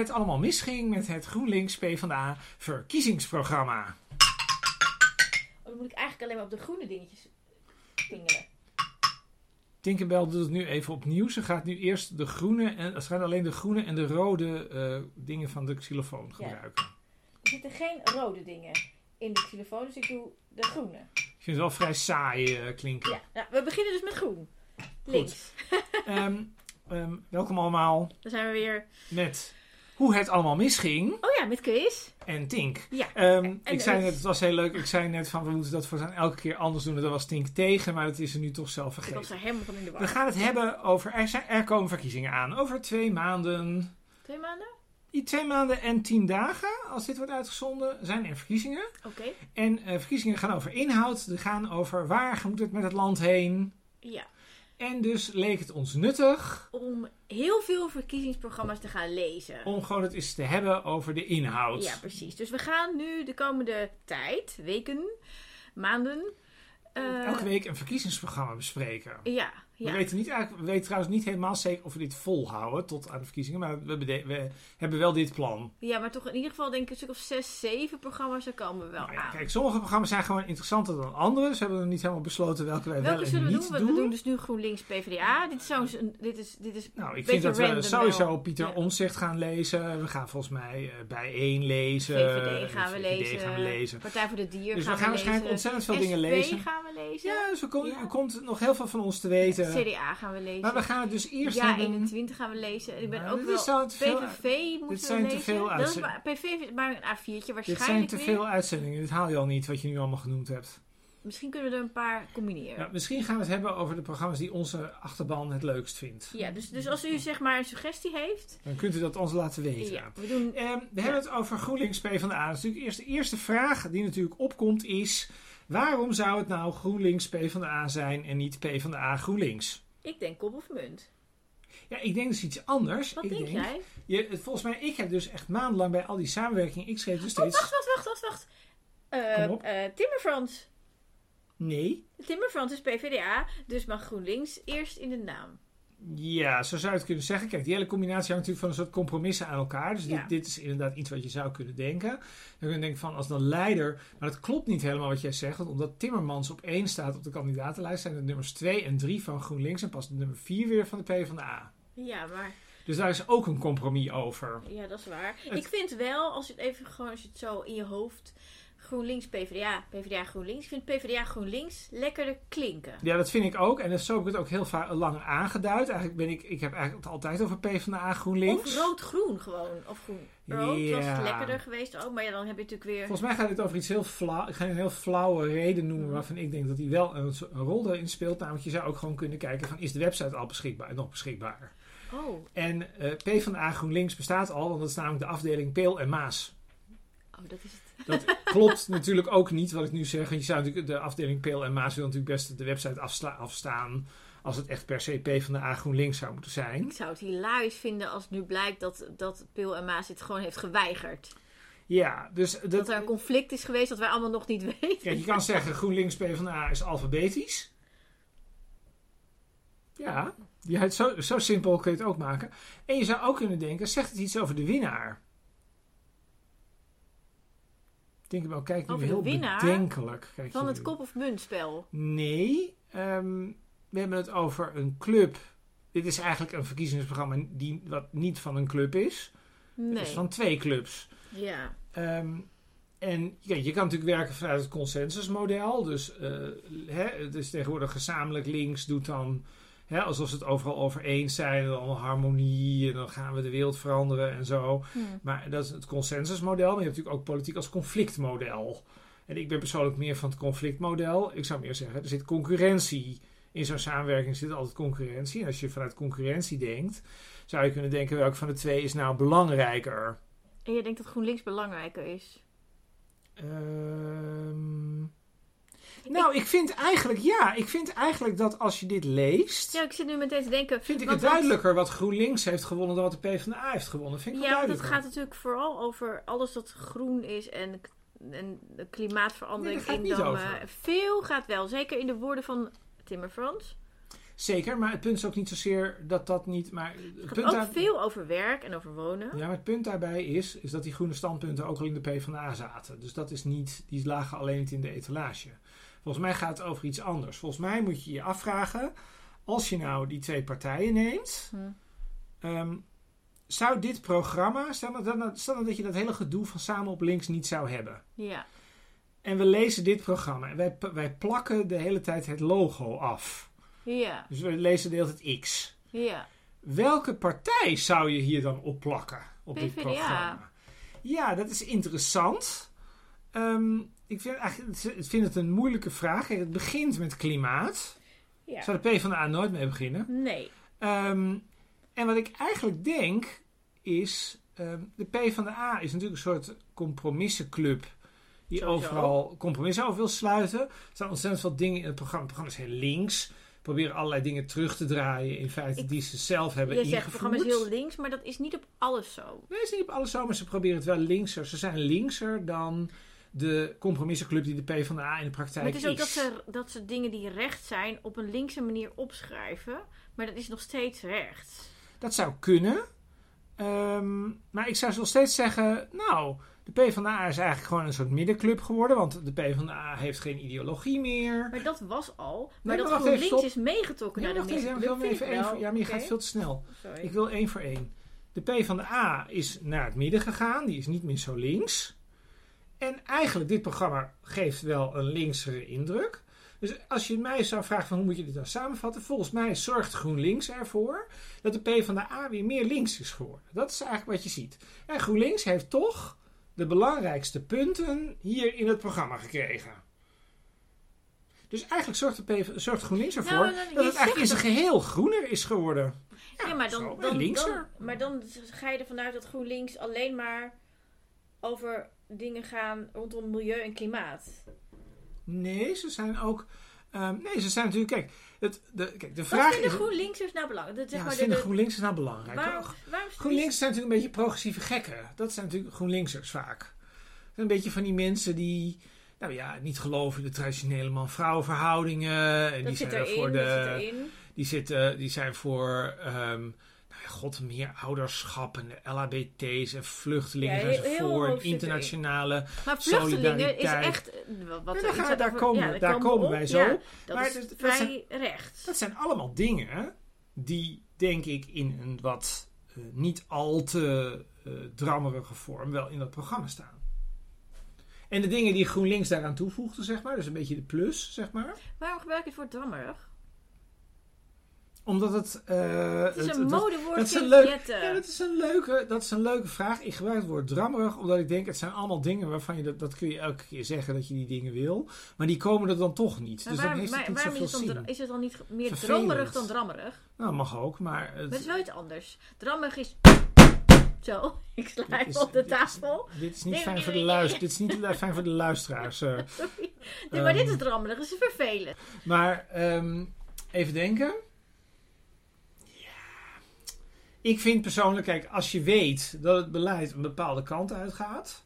het allemaal misging met het GroenLinks PvdA verkiezingsprogramma. Oh, dan moet ik eigenlijk alleen maar op de groene dingetjes pingelen. Tinkerbell doet het nu even opnieuw. Ze gaat nu eerst de groene en ze gaat alleen de groene en de rode eh, dingen van de xylofoon gebruiken. Er zitten geen rode dingen in de xylofoon, dus ik doe de groene. Ik vind het wel vrij saai eh, klinken. Ja, nou, we beginnen dus met groen. Links. Ehm, ehm, welkom allemaal Dan zijn we weer. met hoe het allemaal misging. Oh ja, met Chris. En Tink. Ja. Ehm, En ik zei dus- net, het was heel leuk. Ik zei net van we moeten dat voor zijn elke keer anders doen. En daar was Tink tegen, maar dat is er nu toch zelf Ik was vergeten. er helemaal van in de war. We gaan het hebben over. Er, zijn, er komen verkiezingen aan. Over twee maanden. Twee maanden? Die twee maanden en tien dagen, als dit wordt uitgezonden, zijn er verkiezingen. Oké. En eh, verkiezingen gaan over inhoud. Ze gaan over waar moet het met het land heen. Ja. En dus leek het ons nuttig Om heel veel verkiezingsprogramma's te gaan lezen. om gewoon het eens te hebben over de inhoud. Ja, precies. Dus we gaan nu de komende tijd, weken, maanden. eh, Elke week een verkiezingsprogramma bespreken. Ja, We, weten niet, eigenlijk- we weten trouwens niet helemaal zeker of we dit volhouden tot aan de verkiezingen. Maar we, we hebben wel dit plan. ja, maar toch in ieder geval denk ik een stuk of zes, zeven programma's, daar komen we wel Nou ja, aan. kijk, sommige programma's zijn gewoon interessanter dan andere. Dus we hebben nog niet helemaal besloten welke wij Welke wel en zullen we niet doen? We- We doen dus nu GroenLinks PvdA. Dit een, dit is, dit is Nou, ik vind dat we sowieso wel. Pieter Ja. Omtzigt gaan lezen. We gaan volgens mij eh, bijeen lezen. VVD gaan we lezen. gaan we lezen. Partij voor de Dier Dus gaan we gaan lezen. waarschijnlijk ontzettend veel dingen lezen. gaan we lezen. Ja, dus er, komt, Ja. er komt nog heel veel van ons te weten. CDA gaan we lezen. Maar we gaan het dus eerst ja, hebben... 21 gaan we lezen. En ik ben Nou, ook wel... te PVV moeten dit we zijn te lezen. veel Dat is maar, PVV is maar een A4'tje Dit zijn waarschijnlijk te veel uitzendingen. Dit haal je al niet, wat je nu allemaal genoemd hebt. Misschien kunnen we er een paar combineren. Ja, misschien gaan we het hebben over de programma's die onze achterban het leukst vindt. Ja, dus, dus als u zeg maar een suggestie heeft. Dan kunt u dat ons laten weten. Ja, we doen. Ehm, we hebben het over GroenLinks PvdA. Dus natuurlijk eerst de eerste vraag die natuurlijk opkomt is... Waarom zou het nou GroenLinks PvdA zijn en niet PvdA GroenLinks? Ik denk kop of munt. Ja, ik denk dus iets anders. Wat ik denk, jij? Je, volgens mij, ik heb dus echt maandenlang bij al die samenwerkingen... Ik schreef dus Oh, steeds... wacht, wacht, wacht, wacht, wacht. Op. eh, Timmerfrans. Nee. Timmerfrans is PvdA, dus mag GroenLinks eerst in de naam. Ja, zo zou je het kunnen zeggen. Kijk, die hele combinatie hangt natuurlijk van een soort compromissen aan elkaar. Dus Ja. dit, dit is inderdaad iets wat je zou kunnen denken. Dan kun je denken van, als dan leider... Maar dat klopt niet helemaal wat jij zegt. Want omdat Timmermans op één staat op de kandidatenlijst... zijn de nummers 2 en 3 van GroenLinks... en pas de nummer 4 weer van de PvdA. Ja, maar Dus daar is ook een compromis over. ja, dat is waar. Het- Ik vind wel, als je het even gewoon, als je het zo in je hoofd. GroenLinks, PvdA, PvdA, GroenLinks. Ik vind PvdA, GroenLinks lekkerder klinken. Ja, dat vind ik ook. En dat zo heb ik het ook heel vaak lang aangeduid. Eigenlijk ben ik... Ik heb eigenlijk het altijd over PvdA GroenLinks. Of rood-groen gewoon. Of groen. Rood was Ja. lekkerder geweest ook. Maar ja, dan heb je natuurlijk weer... Volgens mij gaat het over iets heel flauw. Ik ga een heel flauwe reden noemen Mhm. waarvan ik denk dat hij wel een, een rol daarin speelt. Namelijk, je zou ook gewoon kunnen kijken van is de website al beschikbaar, nog beschikbaar. Oh, En eh PvdA GroenLinks bestaat al, want dat is namelijk de afdeling Peel en Maas. oh dat is het. Dat klopt natuurlijk ook niet wat ik nu zeg. Want je zou natuurlijk de afdeling Peel en Maas wil natuurlijk best de website afsla- afstaan als het echt per se PvdA GroenLinks zou moeten zijn. Ik zou het hilarisch vinden als nu blijkt dat, dat Pil en Maas het gewoon heeft geweigerd. Ja, dus dat, Dat er een conflict is geweest dat wij allemaal nog niet weten. Kijk, je kan zeggen GroenLinks PvdA is alfabetisch. Ja, zo, zo simpel kun je het ook maken. En je zou ook kunnen denken, zegt het iets over de winnaar? Ik denk wel, kijk nu Over de heel winnaar? bedenkelijk. Kijk Van het kop of munt spel. Nee, ehm, we hebben het over een club. Dit is eigenlijk een verkiezingsprogramma die wat niet van een club is. Het Nee. is van twee clubs. Ja. Ehm, en ja, je kan natuurlijk werken vanuit het consensusmodel. Dus, eh, hè, dus tegenwoordig gezamenlijk links doet dan hè, alsof ze het overal over eens zijn. En dan harmonie en dan gaan we de wereld veranderen en zo. Hm. Maar dat is het consensusmodel. Maar je hebt natuurlijk ook politiek als conflictmodel. En ik ben persoonlijk meer van het conflictmodel. Ik zou meer zeggen, er zit concurrentie. In zo'n samenwerking zit altijd concurrentie. En als je vanuit concurrentie denkt, zou je kunnen denken welke van de twee is nou belangrijker. En je denkt dat GroenLinks belangrijker is? Ehm, nou, ik vind eigenlijk, ja, ik vind eigenlijk dat als je dit leest, Ja, ik zit nu meteen te denken... vind ik het duidelijker wat GroenLinks heeft gewonnen dan wat de PvdA heeft gewonnen. Vind ik Ja, want het gaat natuurlijk vooral over alles dat groen is en, en de klimaatverandering Nee, in dan, eh, Veel gaat wel, zeker in de woorden van Timmer Frans. Zeker, maar het punt is ook niet zozeer dat dat niet. Maar het, Het gaat punt ook daar- veel over werk en over wonen. ja, maar het punt daarbij is, is dat die groene standpunten ook al in de PvdA zaten. Dus dat is niet, die lagen alleen niet in de etalage. Volgens mij gaat het over iets anders. Volgens mij moet je je afvragen, als je nou die twee partijen neemt, Hm. ehm, zou dit programma, stel nou, dat- stel nou dat je dat hele gedoe van samen op links niet zou hebben. Ja. En we lezen dit programma en wij, wij plakken de hele tijd het logo af. Ja. Dus we lezen de hele tijd X. Ja. Welke partij zou je hier dan op plakken? Op dit programma? Ja, dat is interessant. Ehm, ik vind, eigenlijk, ik vind het een moeilijke vraag. Kijk, Het begint met klimaat. Ja. Zou de PvdA nooit mee beginnen? Nee. Ehm, en wat ik eigenlijk denk is... ehm de PvdA is natuurlijk een soort compromissenclub... die Sowieso. overal compromissen over wil sluiten. Er staan ontzettend veel dingen in het programma. Het programma is heel links. Proberen allerlei dingen terug te draaien... in feite Ik- die ze zelf hebben Je zegt het ingevoerd. programma is heel links, maar dat is niet op alles zo. Nee, ze niet op alles zo, maar ze proberen het wel linkser. Ze zijn linkser dan de compromissenclub die de PvdA in de praktijk Maar het is ook is. dat ze, dat ze dingen die recht zijn op een linkse manier opschrijven. Maar dat is nog steeds recht. Dat zou kunnen. Ehm, maar ik zou nog steeds zeggen, nou, de PvdA is eigenlijk gewoon een soort middenclub geworden. Want de PvdA heeft geen ideologie meer. Maar dat was al. Maar maar dat GroenLinks stop. is meegetrokken Ja, naar de wacht even, ja, maar even ja, je gaat veel te snel. Sorry. Ik wil één voor één. De PvdA is naar het midden gegaan. Die is niet meer zo links. En eigenlijk, dit programma geeft wel een linksere indruk. Dus als je mij zou vragen van hoe moet je dit dan samenvatten. Volgens mij zorgt GroenLinks ervoor dat de PvdA weer meer links is geworden. Dat is eigenlijk wat je ziet. En GroenLinks heeft toch de belangrijkste punten hier in het programma gekregen. Dus eigenlijk zorgt, de PV, zorgt GroenLinks ervoor Nou, dan- dat het eigenlijk in zijn geheel groener is geworden. Ja, maar dan, dan, dan- maar dan ga je ervan uit dat GroenLinks alleen maar over dingen gaan rondom milieu en klimaat. Nee, ze zijn ook. ehm, nee, ze zijn natuurlijk. Kijk, het, de, kijk de Wat vraag vinden is. GroenLinksers nou belangrijk? Dat, zeg ja, maar, vinden de- GroenLinks is nou belangrijk. waarom, waarom GroenLinks zijn natuurlijk een beetje progressieve gekken. Dat zijn natuurlijk GroenLinksers vaak. Een beetje van die mensen die. Nou ja, niet geloven in de traditionele man-vrouw verhoudingen. En dat die zit zijn er erin, voor de. Die, zitten, die zijn voor. ehm, god, meer ouderschap en de LHBT's en vluchtelingen Ja, zijn ze heel- heel voor. En hoog zit erin. internationale. Maar vluchtelingen is echt... Wat Ja, daar daar komen- ja, daar komen wij zo. Dat Maar is het- dat vrij recht. Dat zijn allemaal dingen die, denk ik, in een wat eh, niet al te eh, drammerige vorm wel in dat programma staan. En de dingen die GroenLinks daaraan toevoegde, zeg maar, dus een beetje de plus, zeg maar. Waarom gebruik je het woord drammerig? Omdat het. eh, Het is het- een het- modewoord dat is een leuk- ja, dat is, een leuke, dat is een leuke vraag. Ik gebruik het woord drammerig, omdat ik denk, het zijn allemaal dingen waarvan je dat, dat kun je elke keer zeggen dat je die dingen wil. Maar die komen er dan toch niet. Maar Dus dan heeft het maar waarom is, het dan, is het dan niet meer Vervelend. dan drammerig? Nou, mag ook, maar... Het, Maar het is wel iets anders. Drammerig is... Zo, ik sla is- op de tafel. Dit is niet Nee, fijn nee, voor de luisteraars. Dit is niet fijn voor de luisteraars. eh. Nee, maar dit Ehm. is drammerig. Dat is vervelend. Maar ehm, even denken. Ik vind persoonlijk, kijk, als je weet dat het beleid een bepaalde kant uitgaat,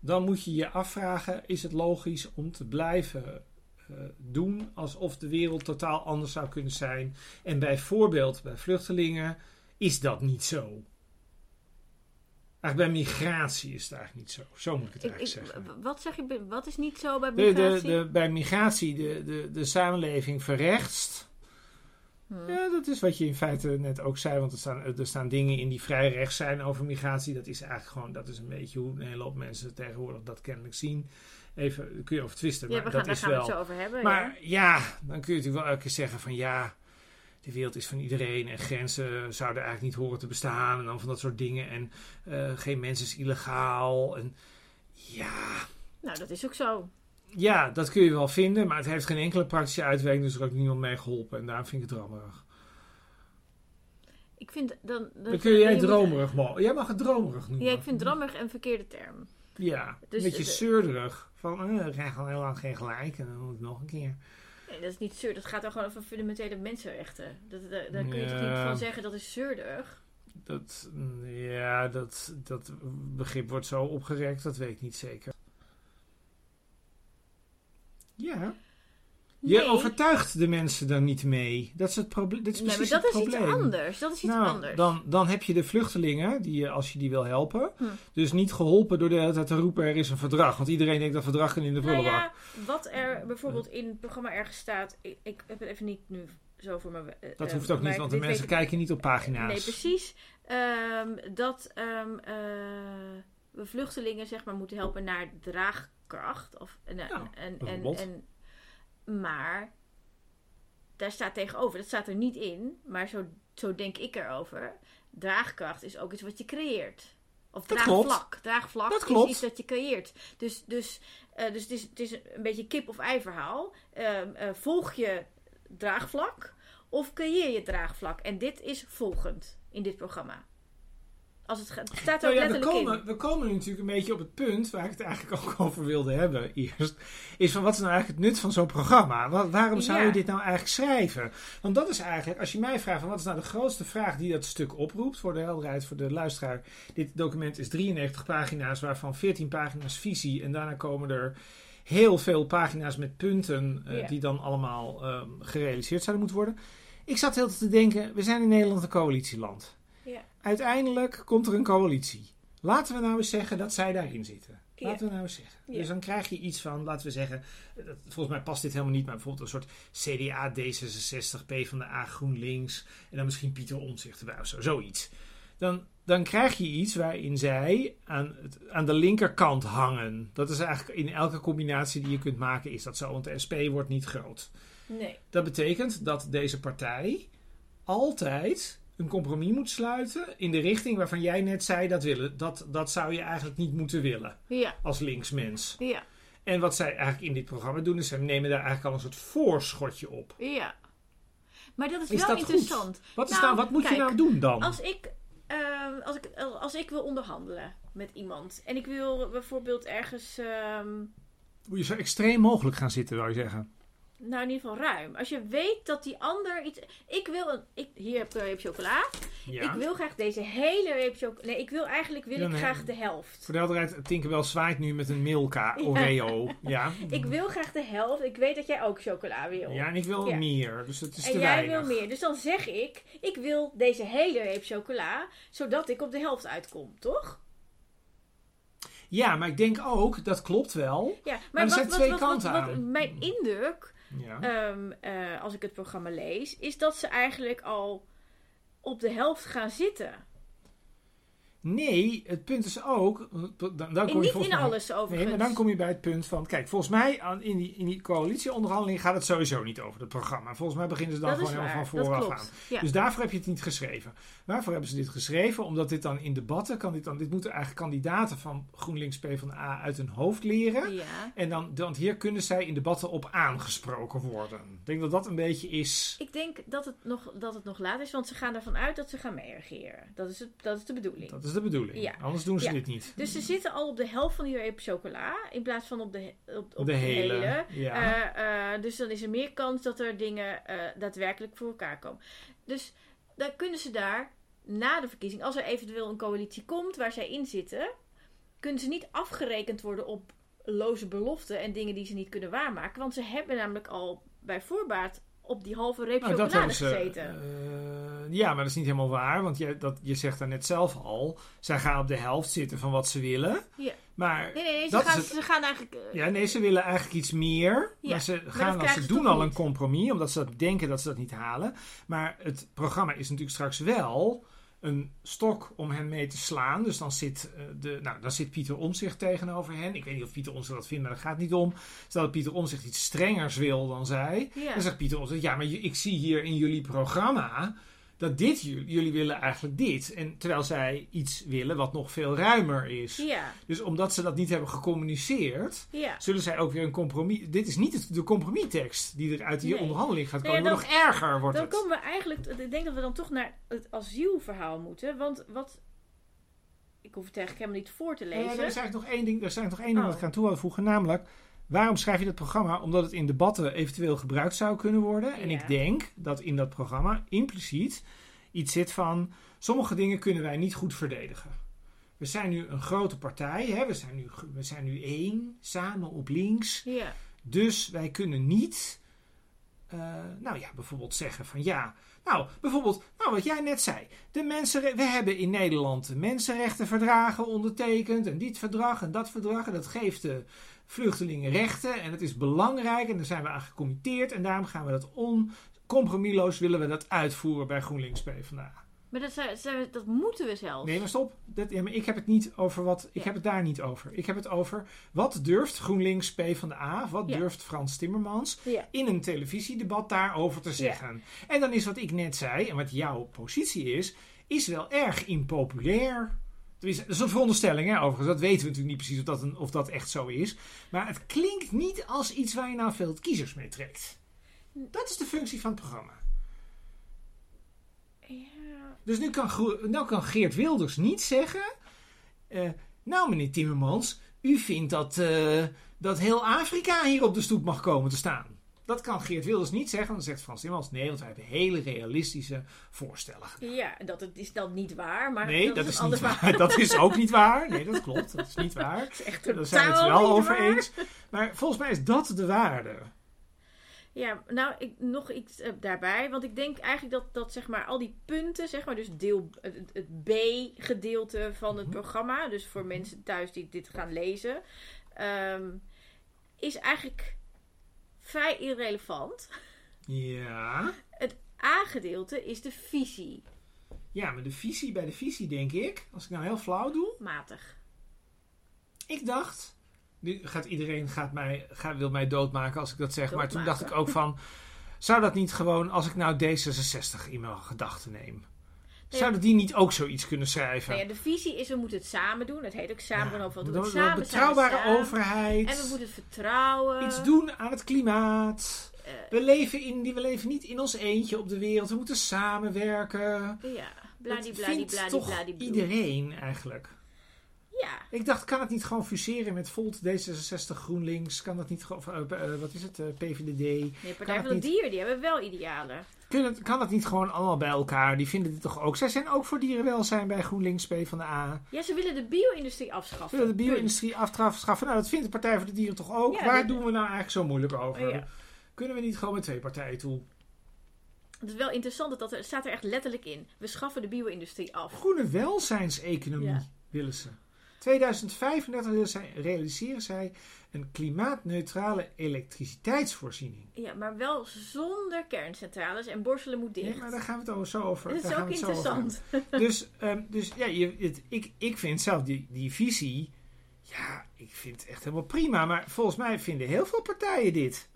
dan moet je je afvragen: is het logisch om te blijven eh, doen alsof de wereld totaal anders zou kunnen zijn? En bijvoorbeeld bij vluchtelingen is dat niet zo. Eigenlijk bij migratie is het eigenlijk niet zo. Zo moet ik het Ik, eigenlijk ik, zeggen. wat zeg je? Wat is niet zo bij De, migratie? de, de, bij migratie, de, de, de samenleving verrechtst. Hm. Ja, dat is wat je in feite net ook zei. Want er staan, er staan dingen in die vrij rechts zijn over migratie. Dat is eigenlijk gewoon, dat is een beetje hoe een hele hoop mensen tegenwoordig dat kennelijk zien. Even, daar kun je over twisten, Ja, maar we dat gaan, daar is gaan we wel... het zo over hebben. Maar ja, dan kun je natuurlijk wel elke keer zeggen van ja, de wereld is van iedereen en grenzen zouden eigenlijk niet horen te bestaan en dan van dat soort dingen en eh, geen mens is illegaal en ja. Nou, dat is ook zo. Ja, dat kun je wel vinden, maar het heeft geen enkele praktische uitwerking, dus er ook niemand mee geholpen en daarom vind ik het drammerig. Ik vind dan... kun jij moet- dromerig mogen. Jij mag het dromerig noemen. Ja, ik vind drammerig een verkeerde term. Ja, Dus een beetje de- zeurderig. Van, eh, ik krijg al heel lang geen gelijk en dan moet ik nog een keer. Nee, dat is niet zeur. Dat gaat dan gewoon over fundamentele mensenrechten. Dat, dat, daar kun je toch niet van zeggen dat is zeurderig. Dat, mm, ja, dat, dat begrip wordt zo opgerekt, dat weet ik niet zeker. Ja. Je Nee. overtuigt de mensen daar niet mee. Dat is het probleem. Dit is Nee, precies maar dat het is iets anders. Dat is iets nou, anders. Dan, dan heb je de vluchtelingen, die, je- als je die wil helpen, Hm. dus niet geholpen door de hele tijd te roepen er is een verdrag. Want iedereen denkt dat verdrag kan in de Nou prullenbak. ja, wat er bijvoorbeeld in het programma ergens staat. Ik, ik heb het even niet nu zo voor me. eh, dat eh, hoeft ook niet, want de mensen kijken niet op pagina's. Nee, precies. Ehm, dat ehm, eh, we vluchtelingen zeg maar moeten helpen naar draagkracht. Of, en, en, Ja, en, en, bijvoorbeeld. en- maar daar staat tegenover, dat staat er niet in, maar zo, zo denk ik erover. Draagkracht is ook iets wat je creëert. Of Dat klopt. draagvlak. Draagvlak Dat is klopt. iets dat je creëert. Dus, dus, eh, dus het, is, het is een beetje kip of ei verhaal. Ehm, eh, volg je draagvlak of creëer je draagvlak? En dit is volgend in dit programma. Als het, staat Nou we, komen, in. we komen nu natuurlijk een beetje op het punt waar ik het eigenlijk ook over wilde hebben eerst. Is van wat is nou eigenlijk het nut van zo'n programma? Wa- waarom zou Ja. je dit nou eigenlijk schrijven? Want dat is eigenlijk, als je mij vraagt van wat is nou de grootste vraag die dat stuk oproept, voor de helderheid, voor de luisteraar. Dit document is 93 pagina's, waarvan 14 pagina's visie. En daarna komen er heel veel pagina's met punten eh, die dan allemaal ehm, gerealiseerd zouden moeten worden. Ik zat heel te denken, we zijn in Nederland een coalitieland. Uiteindelijk komt er een coalitie. Laten we nou eens zeggen dat zij daarin zitten. Laten we nou eens zeggen. Ja. Dus dan krijg je iets van, laten we zeggen, dat- volgens mij past dit helemaal niet, maar bijvoorbeeld een soort CDA, D66, PvdA, GroenLinks en dan misschien Pieter Omtzigt erbij of zo, zoiets. Dan, dan krijg je iets waarin zij aan, het, aan de linkerkant hangen. Dat is eigenlijk in elke combinatie die je kunt maken, is dat zo, want de SP wordt niet groot. Nee. Dat betekent dat deze partij altijd een compromis moet sluiten in de richting waarvan jij net zei dat willen. Dat, dat zou je eigenlijk niet moeten willen Ja. als linksmens. Ja. En wat zij eigenlijk in dit programma doen, is ze nemen daar eigenlijk al een soort voorschotje op. Ja. Maar dat is, Is wel dat goed? interessant. Wat, is Nou, wat moet je nou doen dan? Als ik, ehm, als, ik, als ik wil onderhandelen met iemand en ik wil bijvoorbeeld ergens, ehm, Moet je zo extreem mogelijk gaan zitten, zou je zeggen. Nou in ieder geval ruim. Als je weet dat die ander iets. Ik wil een. Ik, hier heb ik een reep chocola. Ja. Ik wil graag deze hele reep chocola. Nee, ik wil eigenlijk wil ik graag de helft. Voor de helderheid, Tinkerbell zwaait nu met een Milka Oreo. Ja. Ik wil graag de helft. Ik weet dat jij ook chocola wil. Ja, en ik wil Ja. meer. Dus het is en te jij weinig. wil meer. Dus dan zeg ik, ik wil deze hele reep chocola, zodat ik op de helft uitkom, toch? Ja, maar ik denk ook, dat klopt wel. Ja, Maar er wat, zijn wat, twee wat, kanten wat, wat aan. mijn indruk, Ja. ehm, eh, als ik het programma lees, is dat ze eigenlijk al op de helft gaan zitten. Nee, het punt is ook. Dan, dan kom En je niet in mij- alles overigens. Nee, maar dan kom je bij het punt van. Kijk, volgens mij aan, in, die, in die coalitieonderhandeling gaat het sowieso niet over het programma. Volgens mij beginnen ze dan dat gewoon helemaal van vooraf aan. Ja. Dus daarvoor heb je het niet geschreven. Waarvoor hebben ze dit geschreven? Omdat dit dan in debatten kan dit dan. Dit moeten eigenlijk kandidaten van GroenLinks PvdA uit hun hoofd leren. ja. En dan, want hier kunnen zij in debatten op aangesproken worden. Ik denk dat dat een beetje is. Ik denk dat het, nog, dat het nog laat is, want ze gaan ervan uit dat ze gaan meeregeren. Dat is, het, dat is de bedoeling. Dat is de bedoeling. Ja. Anders doen ze Ja. dit niet. Dus ze zitten al op de helft van die reep chocola, in plaats van op de, op, op de hele. Ja. Eh, eh, dus dan is er meer kans dat er dingen eh, daadwerkelijk voor elkaar komen. Dus dan kunnen ze daar na de verkiezing, als er eventueel een coalitie komt waar zij in zitten, kunnen ze niet afgerekend worden op loze beloften en dingen die ze niet kunnen waarmaken. Want ze hebben namelijk al bij voorbaat op die halve reep Nou, chocolade ze. gezeten. eh, ja, maar dat is niet helemaal waar. Want je, dat, je zegt daar net zelf al. Zij gaan op de helft zitten van wat ze willen. Ja. Maar nee, nee, nee. Ze gaan, ze gaan eigenlijk. eh, ja, nee, ze willen eigenlijk iets meer. Ja, maar ze, gaan, als krijgen ze doen al een compromis. Omdat ze dat denken dat ze dat niet halen. Maar het programma is natuurlijk straks wel een stok om hen mee te slaan. Dus dan zit, eh, de, nou, dan zit Pieter Omzicht tegenover hen. Ik weet niet of Pieter Omzicht dat vindt, maar dat gaat niet om. Stel dat Pieter Omzicht iets strengers wil dan zij. ja. Dan zegt Pieter Omtzigt, ja, maar ik zie hier in jullie programma dat dit, jullie, willen eigenlijk dit. En terwijl zij iets willen wat nog veel ruimer is. ja, Dus omdat ze dat niet hebben gecommuniceerd, ja. zullen zij ook weer een compromis... Dit is niet het, de compromistekst die er uit die Nee. onderhandeling gaat Nee, komen. dan- nog erger wordt Dan het. komen we eigenlijk, ik denk dat we dan toch naar het asielverhaal moeten. Want wat, ik hoef het eigenlijk helemaal niet voor te lezen. er is eigenlijk nog één ding, er is eigenlijk nog één ding Oh. wat ik aan toe wil voegen. Namelijk, Waarom schrijf je dat programma? Omdat het in debatten eventueel gebruikt zou kunnen worden. En ik denk dat in dat programma impliciet iets zit van: sommige dingen kunnen wij niet goed verdedigen. We zijn nu een grote partij, hè? We, zijn nu, we zijn nu één, samen op links. Ja. Dus wij kunnen niet, eh, nou ja, bijvoorbeeld zeggen van ja, nou, bijvoorbeeld, nou wat jij net zei. De mensen, we hebben in Nederland mensenrechtenverdragen ondertekend. En dit verdrag en dat verdrag. En dat geeft de vluchtelingen rechten. En het is belangrijk. En daar zijn we aan gecommitteerd. En daarom gaan we dat oncompromisloos willen we dat uitvoeren bij GroenLinks PvdA. Maar dat, dat, moeten we zelf. Nee, maar stop. Dat, ik heb het niet over wat. Ik heb het daar niet over. Ik heb het over wat durft GroenLinks P van de A, wat durft Frans Timmermans in een televisiedebat daarover te zeggen. En dan is wat ik net zei en wat jouw positie is, is wel erg impopulair. Dat is een veronderstelling, hè, overigens. Dat weten we natuurlijk niet precies of dat, of dat echt zo is. Maar het klinkt niet als iets waar je nou veel kiezers mee trekt. Dat is de functie van het programma. Dus nu kan, nou kan Geert Wilders niet zeggen... Eh, nou, meneer Timmermans, u vindt dat, eh, dat heel Afrika hier op de stoep mag komen te staan. Dat kan Geert Wilders niet zeggen. Dan zegt Frans Timmermans nee, want wij hebben hele realistische voorstellen. Ja, dat het is dan niet waar. Maar nee, dat, is, niet waar. Dat is ook niet waar. Nee, dat klopt. Dat is niet waar. Dat is echt Daar zijn we het wel over eens. Maar volgens mij is dat de waarde. Ja, nou, ik, nog iets eh, daarbij. Want ik denk eigenlijk dat, dat zeg maar, al die punten, zeg maar, dus deel, eh, het, B-gedeelte van het mhm. programma, dus voor mhm. mensen thuis die dit gaan lezen, ehm, is eigenlijk vrij irrelevant. Ja. Het A-gedeelte is de visie. Ja, maar de visie bij de visie denk ik, als ik nou heel flauw doe. Matig. Ik dacht, nu gaat iedereen gaat mij, wil mij doodmaken als ik dat zeg. Maar toen dacht ik ook van. Zou dat niet gewoon, als ik nou D66 in mijn gedachten neem? Zouden die niet ook zoiets kunnen schrijven? Nee, de visie is, we moeten het samen doen. Het heet ook samen. Of we doen het samen. Een betrouwbare overheid. En we moeten het vertrouwen. Iets doen aan het klimaat. Eh. We, leven in, we leven niet in ons eentje op de wereld. We moeten samenwerken. Ja, bladibladibladibladibla. Iedereen eigenlijk. Ja. Ik dacht, kan het niet gewoon fuseren met Volt, D66, GroenLinks? Kan dat niet gewoon, eh, eh, wat is het, eh, uh, PVDD? Nee, Partij van de. Dieren, die hebben wel idealen. Kan dat niet gewoon allemaal bij elkaar? Die vinden dit toch ook. Zij zijn ook voor dierenwelzijn bij GroenLinks, PvdA. Ja, ze willen de bio-industrie afschaffen. Ze willen de bio-industrie afschaffen. Nou, dat vindt de Partij voor de Dieren toch ook? Waar doen we nou eigenlijk zo moeilijk over? Oh, Kunnen we niet gewoon met twee partijen toe? Het is wel interessant, dat er, staat er echt letterlijk in. We schaffen de bio-industrie af. Groene welzijnseconomie willen ze. 2035 willen zij, realiseren zij een klimaatneutrale elektriciteitsvoorziening. Ja, maar wel zonder kerncentrales en borstelen moet dicht. Nee, maar daar gaan we het over, zo over. dat is daar ook interessant. Dus, ehm, dus ja, je, het, ik, ik vind zelf die, die visie, ja, ik vind het echt helemaal prima. Maar volgens mij vinden heel veel partijen dit.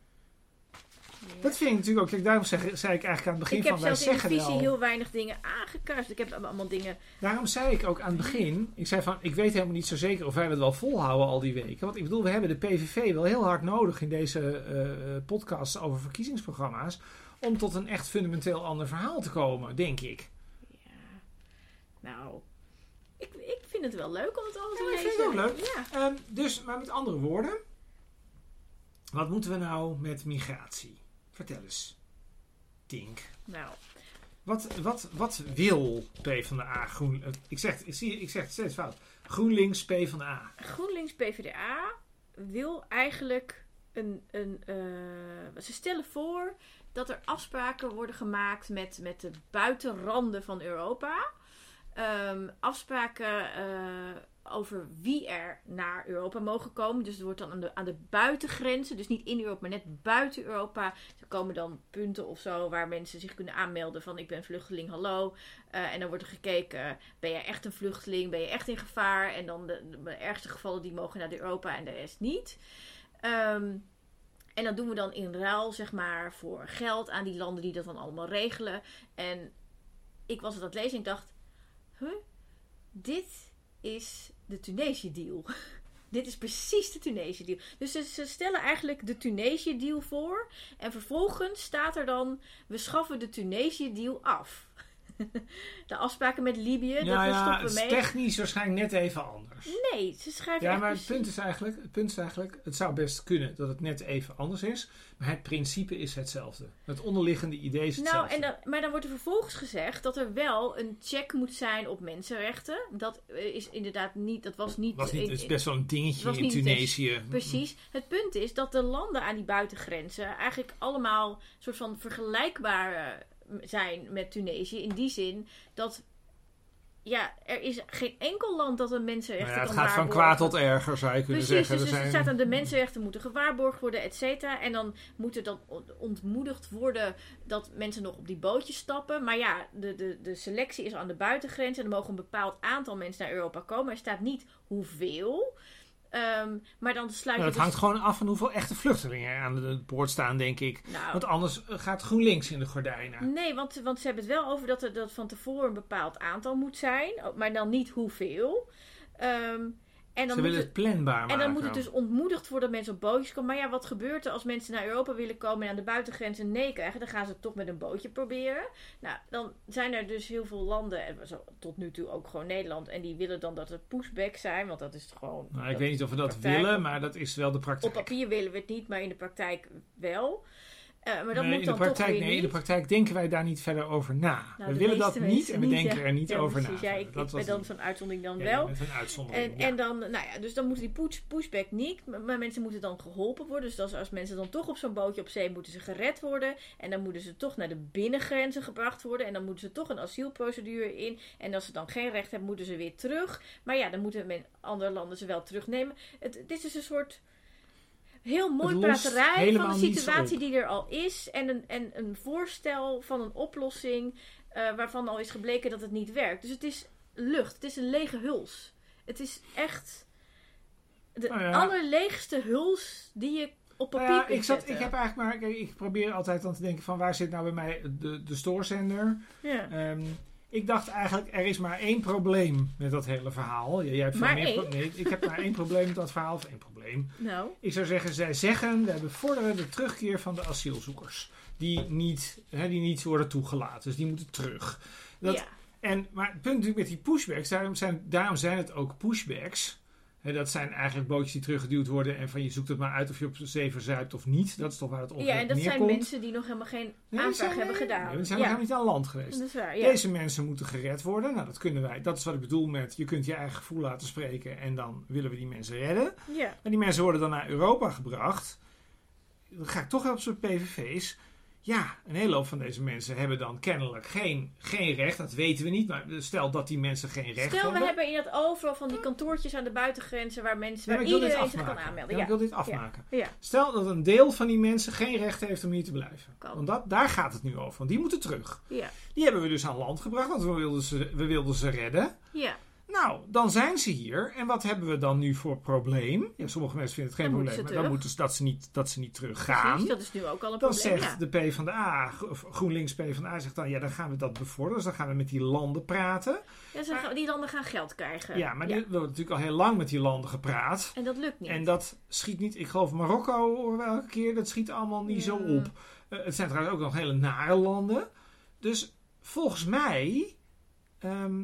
Dat vind ik natuurlijk ook. Kijk, daarom zeg, zei ik eigenlijk aan het begin ik heb van wij zelfs in de zeggen visie wel. heel weinig dingen aangekaart. Ik heb allemaal dingen. Daarom zei ik ook aan het begin, ik zei van, ik weet helemaal niet zo zeker of wij het wel volhouden al die weken. Want ik bedoel, we hebben de PVV wel heel hard nodig in deze eh podcast over verkiezingsprogramma's. Om tot een echt fundamenteel ander verhaal te komen, denk ik. Ja, nou, ik, ik vind het wel leuk om het allemaal Ja, te maar ik vind het ook leuk. Ja. Ehm, dus, maar met andere woorden, wat moeten we nou met migratie? Vertel eens, Tink. Nou, Wat, wat, wat wil PvdA Groen... eh, Ik zeg, ik, zie, ik zeg het steeds fout. GroenLinks PvdA. GroenLinks PvdA wil eigenlijk een. een eh, ze stellen voor dat er afspraken worden gemaakt met, met de buitenranden van Europa. Ehm, afspraken eh, over wie er naar Europa mogen komen. Dus er wordt dan aan de, aan de buitengrenzen, dus niet in Europa, maar net buiten Europa. Er komen dan punten of zo waar mensen zich kunnen aanmelden van ik ben vluchteling, hallo. Eh, en dan wordt er gekeken, ben je echt een vluchteling, ben je echt in gevaar? En dan de, de ergste gevallen die mogen naar Europa en de rest niet. Ehm, en dat doen we dan in ruil, zeg maar, voor geld aan die landen die dat dan allemaal regelen. En ik was het aan het lezen en ik dacht, huh? Dit is de Tunesië-deal. Dit is precies de Tunesië-deal. Dus ze, stellen eigenlijk de Tunesië-deal voor. En vervolgens staat er dan, we schaffen de Tunesië-deal af. de afspraken met Libië, dat ja, we ja, stoppen het is mee. technisch waarschijnlijk net even anders. Nee, ze schrijven Ja, maar het precies- punt, is eigenlijk, het punt is eigenlijk, het zou best kunnen dat het net even anders is. Maar het principe is hetzelfde. Het onderliggende idee is Nou, hetzelfde. en dan, maar dan wordt er vervolgens gezegd dat er wel een check moet zijn op mensenrechten. Dat eh, is inderdaad niet, dat was niet... was niet, het is best wel een dingetje in Tunesië. Precies. Het punt is dat de landen aan die buitengrenzen eigenlijk allemaal soort van vergelijkbaar eh, zijn met Tunesië. In die zin dat, ja, er is geen enkel land dat een Nou mensenrechten ja, het kan gaat van kwaad tot erger, zou je kunnen Precies, zeggen. dus Er zijn- staat aan de mensenrechten moeten gewaarborgd worden, et cetera. En dan moet er dan on- ontmoedigd worden dat mensen nog op die bootjes stappen. Maar ja, de, de, de selectie is aan de buitengrens en er mogen een bepaald aantal mensen naar Europa komen. Er staat niet hoeveel. Ehm, maar dan sluit Nou, dat dus- hangt gewoon af van hoeveel echte vluchtelingen er aan de poort staan, denk ik. Nou, Want anders eh, gaat GroenLinks in de gordijnen. Nee, want, want ze hebben het wel over dat er dat van tevoren een bepaald aantal moet zijn. Maar dan niet hoeveel. Ehm, en dan Ze moet willen het, het planbaar maken. En dan moet het dus ontmoedigd worden dat mensen op bootjes komen. Maar ja, wat gebeurt er als mensen naar Europa willen komen en aan de buitengrenzen nee krijgen? Dan gaan ze het toch met een bootje proberen. Nou, dan zijn er dus heel veel landen, en tot nu toe ook gewoon Nederland, en die willen dan dat het pushback zijn, want dat is gewoon. Nou, ik weet niet of we dat praktijk. willen, maar dat is wel de Op praktijk. papier willen we het niet, maar in de praktijk wel. Eh, maar dat Nee, moet in, dan de praktijk, toch weer nee, in de praktijk denken wij daar niet verder over na. Nou, we willen dat niet en we denken ja. er niet Ja, over precies. na. Ja, ik, Dat ik ben dan zo'n uitzondering dan wel. Met een uitzondering. En, en dan, nou ja, dus dan moeten die push, pushback niet. Maar, mensen moeten dan geholpen worden. Dus als, als mensen dan toch op zo'n bootje op zee moeten ze gered worden. En dan moeten ze toch naar de binnengrenzen gebracht worden. En dan moeten ze toch een asielprocedure in. En als ze dan geen recht hebben, moeten ze weer terug. Maar ja, dan moeten men, andere landen ze wel terugnemen. Het, het is een soort heel mooi praterij van de situatie die er al is. En een, en een voorstel van een oplossing eh, waarvan al is gebleken dat het niet werkt. Dus het is lucht. Het is een lege huls. Het is echt de Nou ja. allerleegste huls die je op Nou papier ja, kunt ik, zat, zetten. ik heb eigenlijk maar, ik probeer altijd dan te denken van waar zit nou bij mij de, de stoorzender. Ja. Ehm, ik dacht eigenlijk, er is maar één probleem met dat hele verhaal. Jij hebt Maar meer nee, ik heb maar één probleem met dat verhaal. Of één probleem. Nou, Ik zou zeggen, zij zeggen, we bevorderen de terugkeer van de asielzoekers. Die niet, hè, die niet worden toegelaten. Dus die moeten terug. Dat, ja. en, maar het punt natuurlijk met die pushbacks, daarom zijn, daarom zijn het ook pushbacks. Dat zijn eigenlijk bootjes die teruggeduwd worden en van je zoekt het maar uit of je op zee verzuipt of niet. Dat is toch waar het ongeveer ja, en dat zijn mensen die nog helemaal geen Nee, die aanvraag zijn- hebben gedaan. nee, die zijn ja, nog helemaal niet aan land geweest. dat is waar. Ja. Deze mensen moeten gered worden. Nou, dat kunnen wij. Dat is wat ik bedoel met je kunt je eigen gevoel laten spreken en dan willen we die mensen redden. ja. En die mensen worden dan naar Europa gebracht. Dan ga ik toch op zo'n PVV's. Ja, een hele hoop van deze mensen hebben dan kennelijk geen, geen recht. Dat weten we niet. Maar stel dat die mensen geen recht Stel, we hebben. hebben in het overal van die kantoortjes aan de buitengrenzen waar mensen, Ja, waar iedereen zich kan aanmelden. Ja, ik wil dit afmaken. ja. Stel dat een deel van die mensen geen recht heeft om hier te blijven. Kan. Want dat, daar gaat het nu over. Want die moeten terug. ja. Die hebben we dus aan land gebracht. Want we wilden ze, we wilden ze redden. ja. Nou, dan zijn ze hier. En wat hebben we dan nu voor probleem? Ja, sommige mensen vinden het geen Dan probleem. Maar dan moeten ze dat ze niet, dat ze niet teruggaan. Precies, dat is nu ook al een Dan probleem. zegt ja. de PvdA, Gro- of GroenLinks PvdA, zegt dan, ja, dan gaan we dat bevorderen. Dus dan gaan we met die landen praten. Ja, ze gaan- die landen gaan geld krijgen. Ja, maar die, we hebben natuurlijk al heel lang met die landen gepraat. En dat lukt niet. En dat schiet niet, ik geloof Marokko horen we elke keer, dat schiet allemaal niet zo Ja. op. Eh, het zijn trouwens ook nog hele nare landen. Dus volgens mij ehm,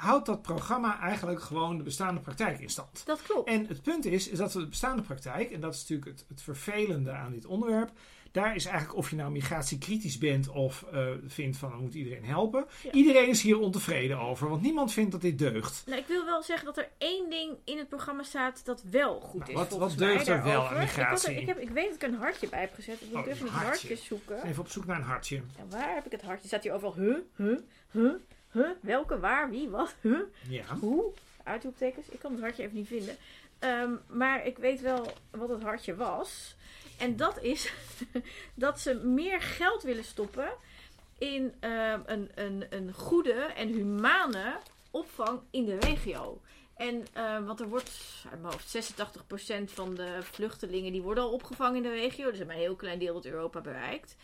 houdt dat programma eigenlijk gewoon de bestaande praktijk in stand. Dat klopt. En het punt is, is dat we de bestaande praktijk, en dat is natuurlijk het, het vervelende aan dit onderwerp, daar is eigenlijk of je nou migratiekritisch bent of eh, vindt van dan moet iedereen helpen. Ja. Iedereen is hier ontevreden over, want niemand vindt dat dit deugt. Nou, ik wil wel zeggen dat er één ding in het programma staat dat wel goed Nou, is. wat- wat deugt er wel aan migratie? Ik, er- heb, ik weet dat ik een hartje bij heb gezet. Ik moet Oh, even een niet hartje. hartjes zoeken. Even op zoek naar een hartje. Ja, waar heb ik het hartje? Staat hier overal huh, huh, huh, huh? Welke, waar, wie, wat, huh? Ja. Hoe? Uitroeptekens. Ik kan het hartje even niet vinden. Ehm, maar ik weet wel wat het hartje was. En dat is dat ze meer geld willen stoppen in ehm, een, een, een goede en humane opvang in de regio. En eh, want er wordt, uit mijn hoofd, 86% van de vluchtelingen die worden al opgevangen in de regio. Dus maar een heel klein deel dat Europa bereikt.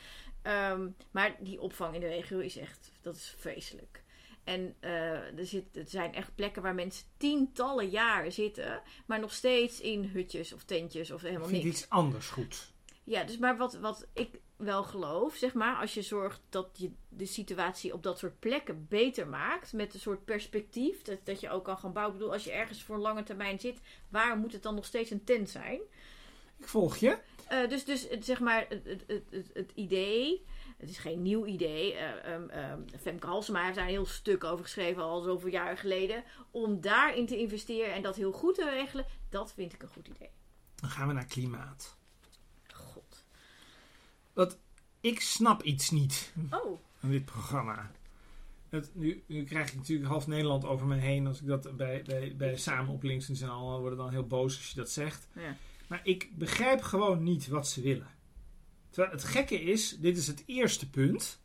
Ehm, maar die opvang in de regio is echt, dat is vreselijk. En eh, er, zit, er zijn echt plekken waar mensen tientallen jaren zitten, maar nog steeds in hutjes of tentjes of helemaal vind niks. iets anders goed. Ja, dus maar wat, wat ik wel geloof, zeg maar, als je zorgt dat je de situatie op dat soort plekken beter maakt, met een soort perspectief, dat, dat je ook kan gaan bouwen. Ik bedoel, als je ergens voor een lange termijn zit, waar moet het dan nog steeds een tent zijn? Ik volg je. Uh, dus, dus zeg maar, het, het, het, het, idee, het is geen nieuw idee. Uh, um, um, Femke Halsema heeft daar een heel stuk over geschreven, al zoveel jaar geleden. Om daarin te investeren en dat heel goed te regelen, dat vind ik een goed idee. Dan gaan we naar klimaat. God. Want ik snap iets niet Oh, aan dit programma. Het, nu, nu krijg ik natuurlijk half Nederland over me heen als ik dat bij, bij, bij samen op links en allemaal worden dan heel boos als je dat zegt. ja. Maar ik begrijp gewoon niet wat ze willen. Terwijl het gekke is, dit is het eerste punt.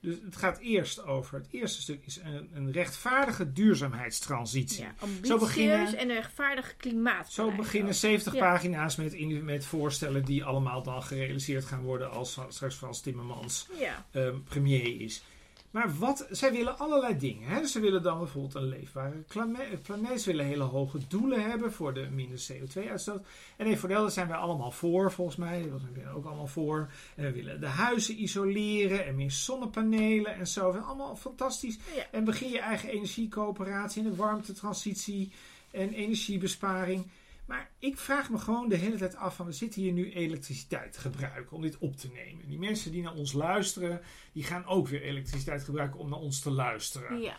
Dus het gaat eerst over, het eerste stuk is een, een rechtvaardige duurzaamheidstransitie. ja. Zo Ambitieus beginnen- en een rechtvaardig klimaat. Zo beginnen 70 Ja. pagina's met, met voorstellen die allemaal dan gerealiseerd gaan worden als straks Frans Timmermans Ja, ehm, premier is. Maar wat, zij willen allerlei dingen. Hè? Ze willen dan bijvoorbeeld een leefbare klame- planeet. Ze willen hele hoge doelen hebben voor de minder CO2-uitstoot. En nee, voor helft zijn wij allemaal voor, volgens mij. Dat zijn we ook allemaal voor. En we willen de huizen isoleren en meer zonnepanelen en zo. Allemaal fantastisch. Ja. En begin je eigen energiecoöperatie en de warmtetransitie en energiebesparing. Maar ik vraag me gewoon de hele tijd af van we zitten hier nu elektriciteit te gebruiken om dit op te nemen. Die mensen die naar ons luisteren, die gaan ook weer elektriciteit gebruiken om naar ons te luisteren. ja.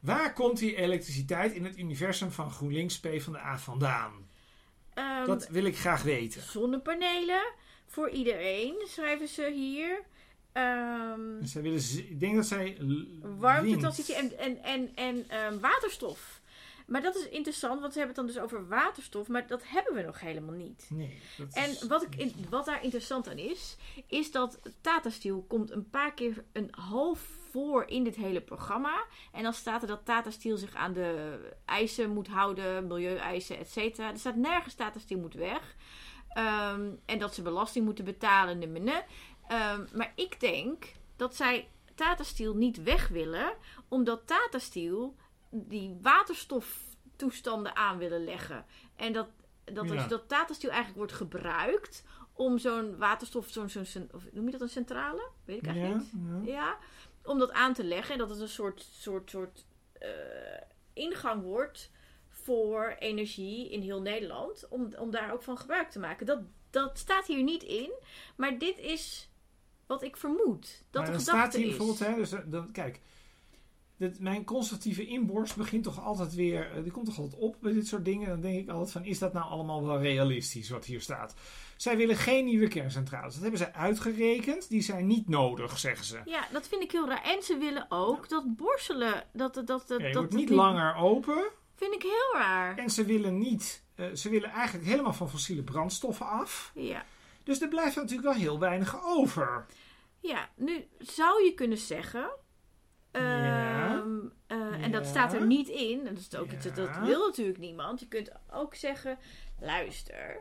Waar komt die elektriciteit in het universum van GroenLinks P van de A vandaan? Ehm, Dat wil ik graag weten. Zonnepanelen voor iedereen, schrijven ze hier. Dus zij willen, ik denk dat zij warmtetransitie wind- en, en, en, en ehm, waterstof. Maar dat is interessant, want ze hebben het dan dus over waterstof, maar dat hebben we nog helemaal niet. Nee. dat is- En wat, ik in, wat daar interessant aan is, is dat Tata Steel komt een paar keer een half voor in dit hele programma. En dan staat er dat Tata Steel zich aan de eisen moet houden, milieueisen, et cetera. Er staat nergens Tata Steel moet weg. Ehm, en dat ze belasting moeten betalen, ne, ne, ne. Ehm, maar ik denk dat zij Tata Steel niet weg willen, omdat Tata Steel die waterstoftoestanden aan willen leggen. En dat, dat, Ja. dat eigenlijk wordt gebruikt om zo'n waterstof, zo'n, of noem je dat een centrale? Weet ik eigenlijk ja, niet. ja. Ja, om dat aan te leggen en dat het een soort, soort, soort eh, ingang wordt voor energie in heel Nederland. Om, om daar ook van gebruik te maken. Dat, dat staat hier niet in, maar dit is wat ik vermoed. Dat maar de gedachte staat hier is. bijvoorbeeld, hè, dus, eh, dan, kijk, dit, mijn conservatieve inborst begint toch altijd weer, eh, die komt toch altijd op bij dit soort dingen. Dan denk ik altijd van, is dat nou allemaal wel realistisch wat hier staat? Zij willen geen nieuwe kerncentrales. Dat hebben zij uitgerekend. Die zijn niet nodig, zeggen ze. Ja, dat vind ik heel raar. En ze willen ook dat borstelen. Dat, dat, dat, dat, Ja, dat niet langer open. Vind ik heel raar. En ze willen niet, eh, ze willen eigenlijk helemaal van fossiele brandstoffen af. Ja. Dus er blijft natuurlijk wel heel weinig over. Ja, nu zou je kunnen zeggen. Ja. Eh, en dat staat er niet in. Dat is ook iets dat, wil natuurlijk niemand. Je kunt ook zeggen: luister,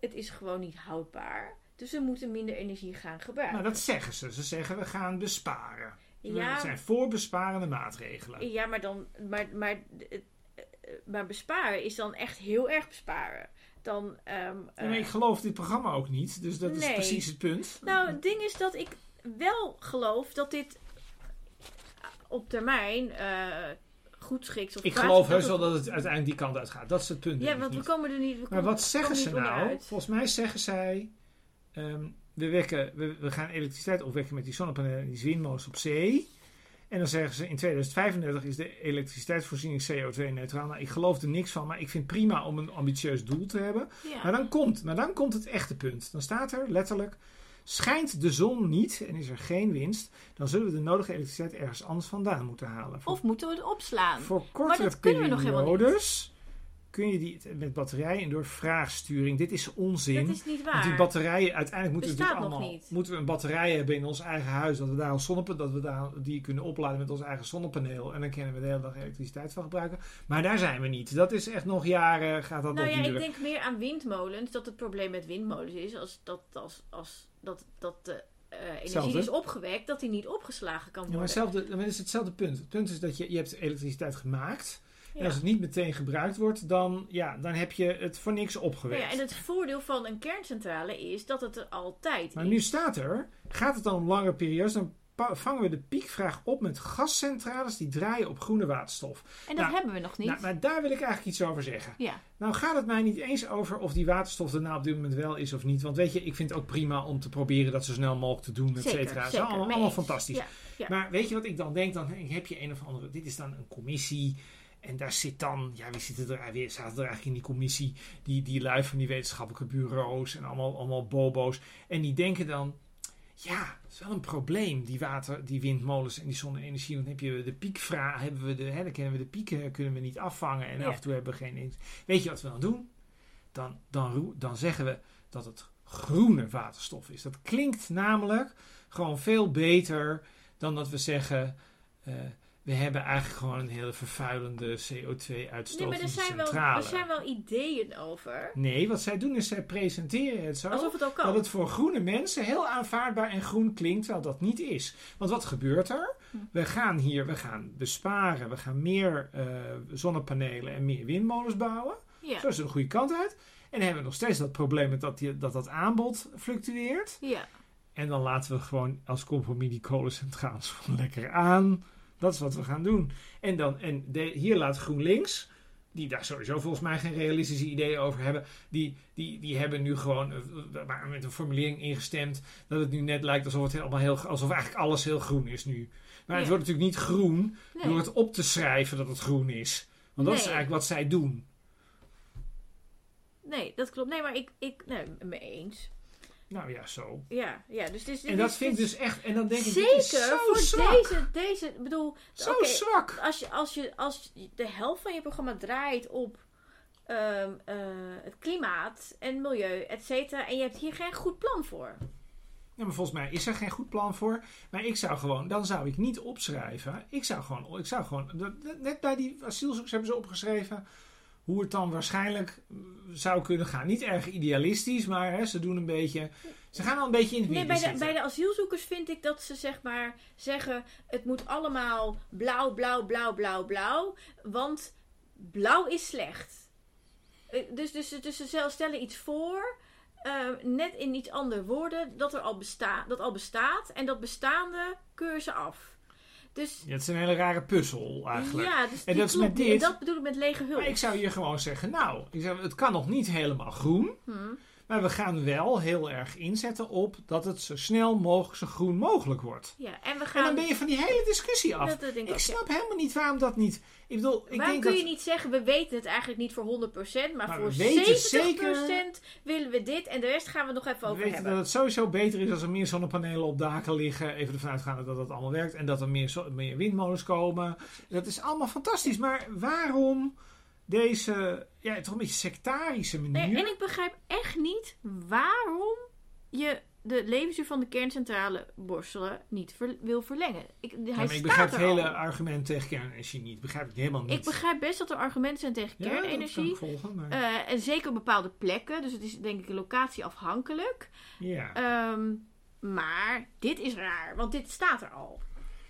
het is gewoon niet houdbaar. Dus we moeten minder energie gaan gebruiken. Nou, dat zeggen ze. Ze zeggen we gaan besparen. Ja. Het zijn voorbesparende maatregelen. ja, maar dan. Maar, maar, eh, eh, maar besparen is dan echt heel erg besparen. Dan. ehm, maar ik eh, geloof dit programma ook niet. Dus dat is precies het punt. Nou, het ding is dat ik wel geloof dat dit op termijn eh, goed schikt. Of Ik geloof heus wel dat het uiteindelijk die kant uit gaat. Dat is het punt. Ja, want we komen er niet. Maar wat zeggen ze nou? Volgens mij zeggen zij... ehm, we, wekken, we, we gaan elektriciteit opwekken met die zonnepanelen en die windmolens op zee. En dan zeggen ze in 2035 is de elektriciteitsvoorziening CO2-neutraal. Nou, ik geloof er niks van, maar ik vind prima om een ambitieus doel te hebben. Ja. Maar dan komt, maar dan komt het echte punt. Dan staat er letterlijk: schijnt de zon niet en is er geen winst, dan zullen we de nodige elektriciteit ergens anders vandaan moeten halen. Voor, Of moeten we het opslaan? voor kortere dat kunnen we nog helemaal niet. Kun je die met batterijen en door vraagsturing. Dit is onzin. dat is niet Want die waar. batterijen, uiteindelijk moeten we Bestaat natuurlijk nog allemaal, niet. moeten we een batterij hebben in ons eigen huis, dat we daar ons zonnepa- dat we daar die kunnen opladen met ons eigen zonnepaneel. En dan kunnen we de hele dag elektriciteit van gebruiken. Maar daar zijn we niet. Dat is echt nog jaren, gaat dat nou nog ja, duren. ik denk meer aan windmolens. Dat het probleem met windmolens is als, dat, als, als, dat, dat de eh, energie Hetzelfde. is opgewekt, dat die niet opgeslagen kan Ja, maar worden. hetzelfde, maar het is hetzelfde punt. Het punt is dat je, je hebt elektriciteit gemaakt. En als het niet meteen gebruikt wordt, dan, ja, dan heb je het voor niks Nou opgewekt. ja, en het voordeel van een kerncentrale is dat het er altijd Maar is. nu staat er, gaat het dan om langere periodes, dan vangen we de piekvraag op met gascentrales die draaien op groene waterstof. en dat nou, hebben we nog niet. Nou, maar daar wil ik eigenlijk iets over zeggen. ja, Nou gaat het mij niet eens over of die waterstof er nou op dit moment wel is of niet. Want weet je, ik vind het ook prima om te proberen dat zo snel mogelijk te doen, et cetera. Dat is allemaal, allemaal fantastisch. Ja, ja. Maar weet je wat ik dan denk? Dan heb je een of andere, dit is dan een commissie. En daar zit dan, ja, wie zit er, wie zaten er eigenlijk in die commissie? Die, die lui van die wetenschappelijke bureaus en allemaal, allemaal bobo's. En die denken dan, ja, dat is wel een probleem, die water, die windmolens en die zonne-energie. Want dan heb je de piekvraag, hebben we de, hè, dan kennen we de pieken, kunnen we niet afvangen. En Ja. af en toe hebben we geen. Weet je wat we dan doen? Dan, dan, dan zeggen we dat het groene waterstof is. Dat klinkt namelijk gewoon veel beter dan dat we zeggen. eh, we hebben eigenlijk gewoon een hele vervuilende nee, CO2-uitstoot maar er zijn, wel, er zijn wel ideeën over. Nee, wat zij doen is zij presenteren het zo Alsof het ook kan. dat het voor groene mensen heel aanvaardbaar en groen klinkt, terwijl dat niet is. Want wat gebeurt er? Hm. We gaan hier, we gaan besparen, we gaan meer eh, zonnepanelen en meer windmolens bouwen. ja. Zo is het een goede kant uit. En dan hebben we nog steeds dat probleem met dat die, dat, dat aanbod fluctueert. ja. En dan laten we gewoon als compromis die kolencentrales gewoon lekker aan. Dat is wat we gaan doen. En, dan, en de, hier laat GroenLinks, die daar sowieso volgens mij geen realistische ideeën over hebben, die, die, die hebben nu gewoon eh, maar met een formulering ingestemd dat het nu net lijkt alsof, het allemaal heel, alsof eigenlijk alles heel groen is nu. Maar het Ja. wordt natuurlijk niet groen Nee. door het op te schrijven dat het groen is. Want dat is eigenlijk wat zij doen. nee, dat klopt. Nee, maar ik, ik nee, me eens. Nou ja, zo. Ja, ja dus dit En dat vind ik dus echt. En dan denk ik, Zeker zo voor zwak. deze, deze, bedoel, Zo zwak. als je, als je, als je de helft van je programma draait op ehm, eh, het klimaat en milieu, et cetera, en je hebt hier geen goed plan voor. Ja, maar volgens mij is er geen goed plan voor. Maar ik zou gewoon, dan zou ik niet opschrijven. Ik zou gewoon, ik zou gewoon, net bij die asielzoekers hebben ze opgeschreven hoe het dan waarschijnlijk eh, zou kunnen gaan. Niet erg idealistisch, maar hè, ze doen een beetje, ze gaan al een beetje in het Nee, midden bij de, bij de asielzoekers vind ik dat ze zeg maar zeggen: het moet allemaal blauw, blauw, blauw, blauw, blauw. Want blauw is slecht. Eh, Dus, dus, dus ze stel- stellen iets voor, eh, net in iets andere woorden, dat er al, besta dat al bestaat. En dat bestaande keuren ze af. Dus Ja, het is een hele rare puzzel eigenlijk. ja, dus En dat is met dit- En dat bedoel ik met lege hulp. Maar ik zou hier gewoon zeggen, nou, ik zeg, het kan nog niet helemaal groen. Hm. Maar we gaan wel heel erg inzetten op dat het zo snel mogelijk zo groen mogelijk wordt. Ja, en we En dan gaan. ben je van die hele discussie af. dat, ik Ik ja. snap helemaal niet waarom dat niet. Ik bedoel, ik Waarom denk kun dat. je niet zeggen, we weten het eigenlijk niet voor 100%, maar, Maar voor we weten 70% willen we dit en de rest gaan we nog even We over weten hebben. dat het sowieso beter is als er meer zonnepanelen op daken liggen. Even ervan uitgaande dat dat allemaal werkt. En dat er meer, meer windmolens komen. Dat is allemaal fantastisch. Maar waarom deze, ja, toch een beetje sectarische manier? Nee, en ik begrijp echt niet waarom je de levensduur van de kerncentrale Borselen niet ver- wil verlengen. Ik, hij Ja, maar ik begrijp het er al. hele argument tegen kernenergie niet. Begrijp ik helemaal niet. Ik begrijp best dat er argumenten zijn tegen Ja, dat kan kernenergie. ik volgen, maar, Eh, en zeker op bepaalde plekken. Dus het is denk ik locatieafhankelijk. ja. Ehm, maar dit is raar, want dit staat er al.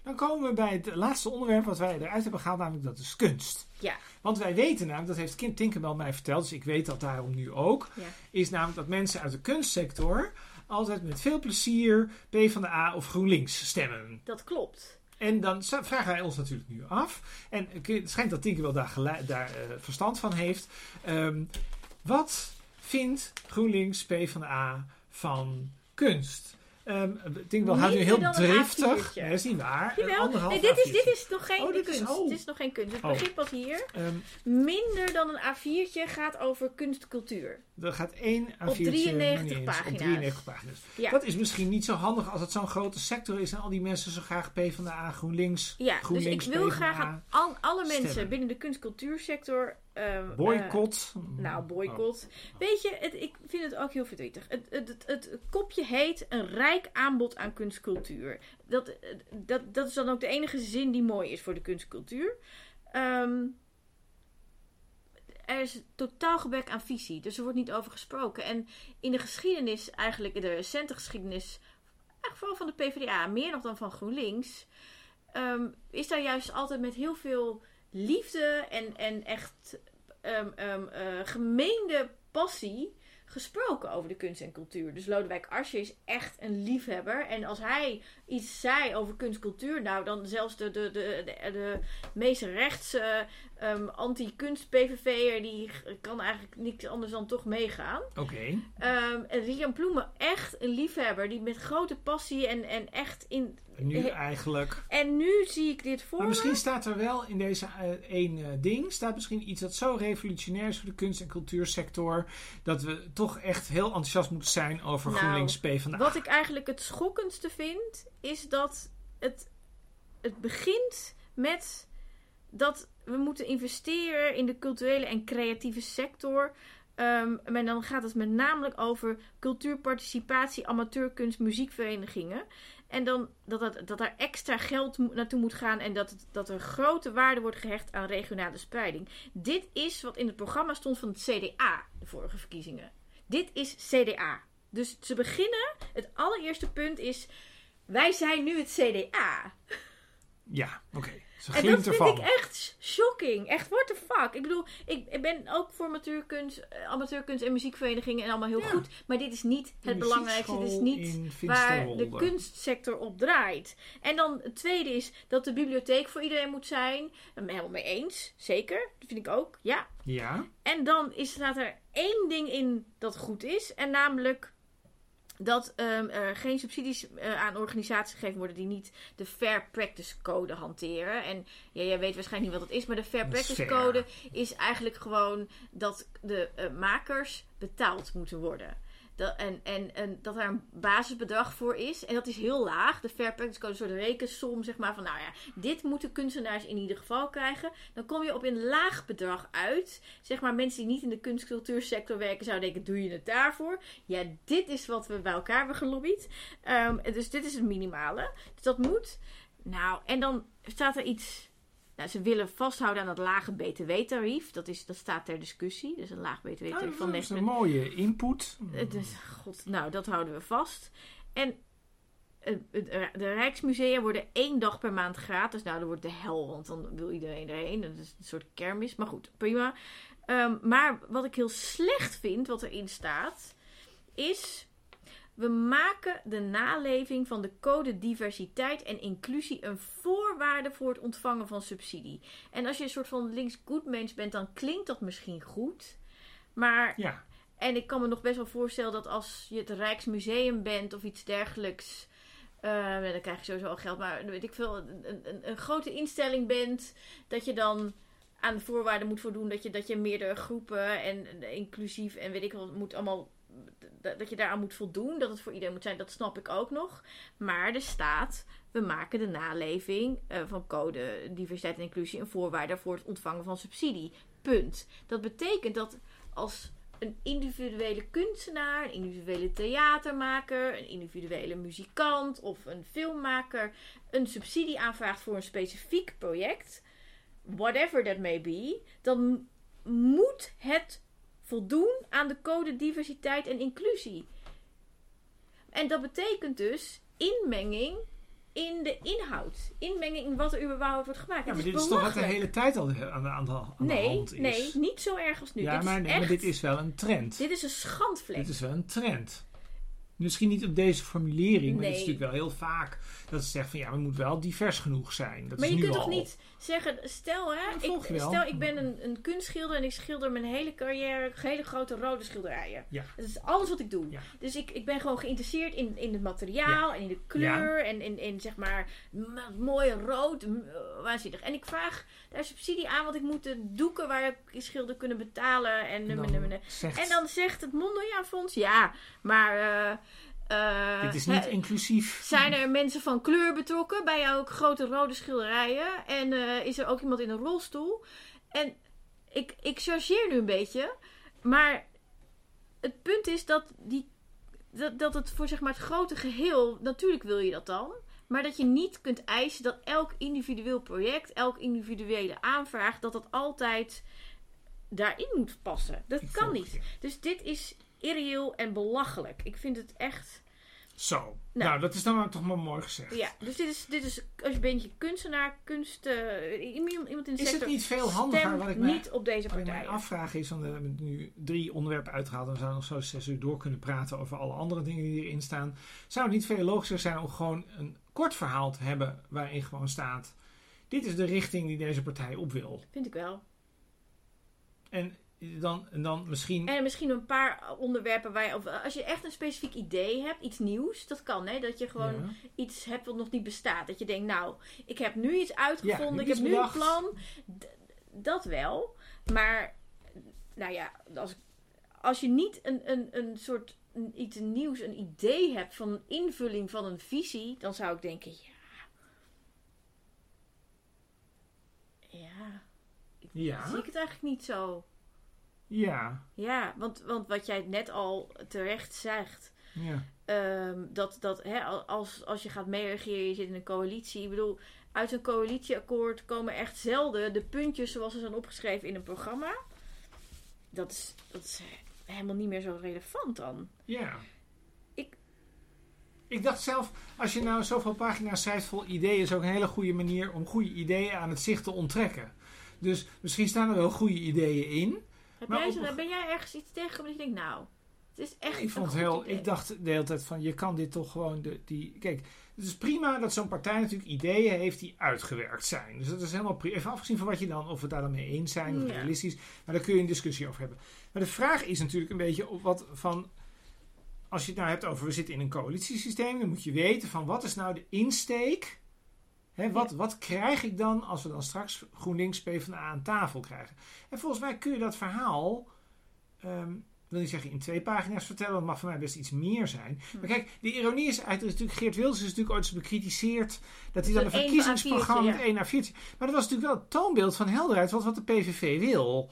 Dan komen we bij het laatste onderwerp wat wij eruit hebben gehaald, namelijk dat is kunst. Ja. Want wij weten namelijk, dat heeft Kim Tinkerbell mij verteld, dus ik weet dat daarom nu ook, Ja. is namelijk dat mensen uit de kunstsector altijd met veel plezier PvdA of GroenLinks stemmen. Dat klopt. En dan vragen wij ons natuurlijk nu af, en het schijnt dat Tinkerbell daar, daar eh, verstand van heeft. Ehm, wat vindt GroenLinks PvdA van kunst? Um, Tinkerbell houdt nu Minder heel driftig. A4'tje. Nee, dat is niet waar. Een Jawel. Nee, dit is, A4'tje. dit is nog geen Oh, dit is- kunst. oh. Dit is nog geen kunst. Het Oh. begint pas hier. Ehm, Minder dan een A4'tje gaat over kunstcultuur. Er gaat één A4'tje Op 93 niet eens, pagina's. Op 93 pagina's. Ja. Dat is misschien niet zo handig als het zo'n grote sector is en al die mensen zo graag PvdA, GroenLinks, Ja, dus ik GroenLinks, wil PvdA, graag aan al, alle mensen stemmen. binnen de kunstcultuursector... ehm, boycott. nou, Oh. boycott. Weet je, het, ik vind het ook heel verdrietig. Het, het, het, kopje heet een rijk aanbod aan kunstcultuur. Dat, dat, dat is dan ook de enige zin die mooi is voor de kunstcultuur. Ehm, er is totaal gebrek aan visie, dus er wordt niet over gesproken. En in de geschiedenis, eigenlijk in de recente geschiedenis, eigenlijk vooral van de PvdA, meer nog dan van GroenLinks, ehm, is daar juist altijd met heel veel liefde en, en echt um, gemeende passie gesproken over de kunst en cultuur. Dus Lodewijk Asscher is echt een liefhebber. En als hij iets zei over kunst en cultuur, nou dan zelfs de, de, de, de, de meest rechtse um, anti-kunst-PVV'er, die kan eigenlijk niks anders dan toch meegaan. Oké. Okay. en Rian Ploemen, echt een liefhebber, die met grote passie en, en echt in nu eigenlijk. En nu zie ik dit voor. Maar misschien staat er wel in deze uh, één uh, ding. Staat misschien iets dat zo revolutionair is voor de kunst- en cultuursector. Dat we toch echt heel enthousiast moeten zijn over nou, GroenLinks PvdA. Wat ik eigenlijk het schokkendste vind. Is dat het, het begint met dat we moeten investeren in de culturele en creatieve sector. Um, en dan gaat het met name over cultuurparticipatie, amateurkunst, muziekverenigingen. En dan dat, dat, dat er extra geld naartoe moet gaan en dat, dat er grote waarde wordt gehecht aan regionale spreiding. Dit is wat in het programma stond van het CDA, de vorige verkiezingen. Dit is CDA. Dus ze beginnen, het allereerste punt is, wij zijn nu het CDA. Ja, oké. En dat vind ik echt shocking. Echt, what the fuck. Ik bedoel, ik, ik ben ook voor amateurkunst, eh, amateurkunst en muziekverenigingen en allemaal heel goed. Maar dit is niet het belangrijkste. Dit is niet waar de kunstsector op draait. En dan het tweede is dat de bibliotheek voor iedereen moet zijn. Daar ben ik helemaal mee eens. Zeker. Dat vind ik ook. Ja. Ja. En dan is, staat er één ding in dat goed is. En namelijk dat um, er geen subsidies uh, aan organisaties gegeven worden die niet de Fair Practice Code hanteren. En ja, jij weet waarschijnlijk niet wat dat is, maar de Fair Practice Code is eigenlijk gewoon dat de uh, makers betaald moeten worden. Dat, en, en, en dat daar een basisbedrag voor is. En dat is heel laag. De Fair Practice Code een soort rekensom, zeg maar. Van nou ja, dit moeten kunstenaars in ieder geval krijgen. Dan kom je op een laag bedrag uit. Zeg maar, mensen die niet in de kunstcultuursector werken, zouden denken: doe je het daarvoor? Ja, dit is wat we bij elkaar hebben gelobbyd. Um, dus dit is het minimale. Dus dat moet. Nou, en dan staat er iets nou, ze willen vasthouden aan dat lage btw-tarief. Dat, is, dat staat ter discussie. Dus een laag btw-tarief oh, van Dat is een mooie input. Dus, god, nou, dat houden we vast. En de Rijksmusea worden één dag per maand gratis. Nou, dat wordt de hel, want dan wil iedereen erheen. Dat is een soort kermis. Maar goed, prima. Um, maar wat ik heel slecht vind, wat erin staat, is we maken de naleving van de code diversiteit en inclusie een voorwaarde voor het ontvangen van subsidie. En als je een soort van links goed mens bent, dan klinkt dat misschien goed. Maar. Ja. En ik kan me nog best wel voorstellen dat als je het Rijksmuseum bent of iets dergelijks. Uh, dan krijg je sowieso al geld. Maar weet ik veel, een, een, een, grote instelling bent. Dat je dan aan de voorwaarden moet voldoen. Dat je, dat je meerdere groepen en inclusief en weet ik wel, moet allemaal dat je daaraan moet voldoen, dat het voor iedereen moet zijn, dat snap ik ook nog. Maar er staat, we maken de naleving uh, van code diversiteit en inclusie een voorwaarde voor het ontvangen van subsidie. Punt. Dat betekent dat als een individuele kunstenaar, een individuele theatermaker, een individuele muzikant of een filmmaker een subsidie aanvraagt voor een specifiek project, whatever that may be, dan moet het voldoen aan de code diversiteit en inclusie. En dat betekent dus inmenging in de inhoud. Inmenging in wat er überhaupt wordt gemaakt. Ja, maar dit is, toch wat de hele tijd al aan de, aan de, aan nee, hand is? Nee, niet zo erg als nu. Ja, maar, nee, maar dit is wel een trend. Dit is een schandvlek. Dit is wel een trend. Misschien niet op deze formulering, maar het is natuurlijk wel heel vaak dat ze zeggen van ja, we moeten wel divers genoeg zijn. Dat maar is je nu kunt al. toch niet zeggen, stel hè, ik, stel ik ben een, een kunstschilder en ik schilder mijn hele carrière hele grote rode schilderijen. Ja. Dat is alles wat ik doe. Ja. Dus ik, ik ben gewoon geïnteresseerd in, in het materiaal en in de kleur en in, in zeg maar mooie rood, waanzinnig. En ik vraag daar subsidie aan, want ik moet de doeken waar ik schilder kunnen betalen en, En dan zegt- en dan zegt het Mondriaan-fonds, ja, maar... eh, eh, Dit is niet inclusief. zijn er mensen van kleur betrokken bij jouw grote rode schilderijen? En eh, is er ook iemand in een rolstoel? En ik, ik chargeer nu een beetje, maar het punt is dat, die, dat, dat het voor zeg maar, het grote geheel, natuurlijk wil je dat dan, maar dat je niet kunt eisen dat elk individueel project, elk individuele aanvraag, dat dat altijd daarin moet passen. Dat Ik kan niet. Dus dit is irreëel en belachelijk. Ik vind het echt. Zo. Nou. Nou, dat is dan toch maar mooi gezegd. Ja, dus dit is, dit is als je bent je kunstenaar, kunst, eh, iemand, in de Is het niet veel handiger wat ik mij- niet op deze ik afvraag is, want we hebben nu drie onderwerpen uitgehaald en we zouden nog zo zes uur door kunnen praten over alle andere dingen die erin staan. Zou het niet veel logischer zijn om gewoon een kort verhaal te hebben waarin gewoon staat: dit is de richting die deze partij op wil. Vind ik wel. En dan, en dan misschien. En misschien een paar onderwerpen waar je, of als je echt een specifiek idee hebt, iets nieuws, dat kan hè. Dat je gewoon Ja. iets hebt wat nog niet bestaat. Dat je denkt, nou, ik heb nu iets uitgevonden, ik heb nu bedacht. een plan. D- dat wel. Maar, nou ja, als, als je niet een, een, een soort een- iets nieuws, een idee hebt van een invulling van een visie, dan zou ik denken, ja. Ja, Ja. zie ik het eigenlijk niet zo. Ja. Ja, want, want wat jij net al terecht zegt. Ja. Ehm, dat dat hè, als, als je gaat meeregeren, je zit in een coalitie. Ik bedoel, uit een coalitieakkoord komen echt zelden de puntjes zoals ze zijn opgeschreven in een programma. Dat is, dat is helemaal niet meer zo relevant dan. Ja. Ik- Ik dacht zelf, als je nou zoveel pagina's schrijft vol ideeën, is ook een hele goede manier om goede ideeën aan het zicht te onttrekken. Dus misschien staan er wel goede ideeën in. Heb op- ben jij ergens iets tegengekomen dat je denkt, nou, het is echt Ik, vond het heel, idee. ik dacht de hele tijd van, je kan dit toch gewoon... De, die, kijk, het is prima dat zo'n partij natuurlijk ideeën heeft die uitgewerkt zijn. Dus dat is helemaal prima. Even afgezien van wat je dan, of we daar dan mee eens zijn, of Ja. realistisch. Maar daar kun je een discussie over hebben. Maar de vraag is natuurlijk een beetje op wat van... Als je het nou hebt over, we zitten in een coalitiesysteem, dan moet je weten van, wat is nou de insteek... Wat, wat krijg ik dan als we dan straks GroenLinks PvdA aan tafel krijgen? En volgens mij kun je dat verhaal, ik wil niet zeggen in twee pagina's vertellen, het mag voor mij best iets meer zijn. Hm. Maar kijk, de ironie is uit, natuurlijk, Geert Wilders is natuurlijk ooit eens bekritiseerd dat hij dan een verkiezingsprogramma A4'tje, met 1 naar 4. Maar dat was natuurlijk wel het toonbeeld van helderheid, wat, wat de PVV wil.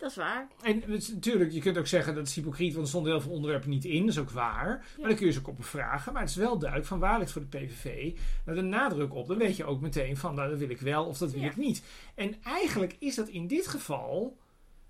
Dat is waar. En het natuurlijk, je kunt ook zeggen dat is hypocriet, want er stonden heel veel onderwerpen niet in. Dat is ook waar. Maar dan kun je ze ook op vragen. Maar het is wel duidelijk van waar ligt voor de PVV nou, de nadruk op. Dan weet je ook meteen van, nou, dat wil ik wel of dat wil Ja. ik niet. En eigenlijk is dat in dit geval,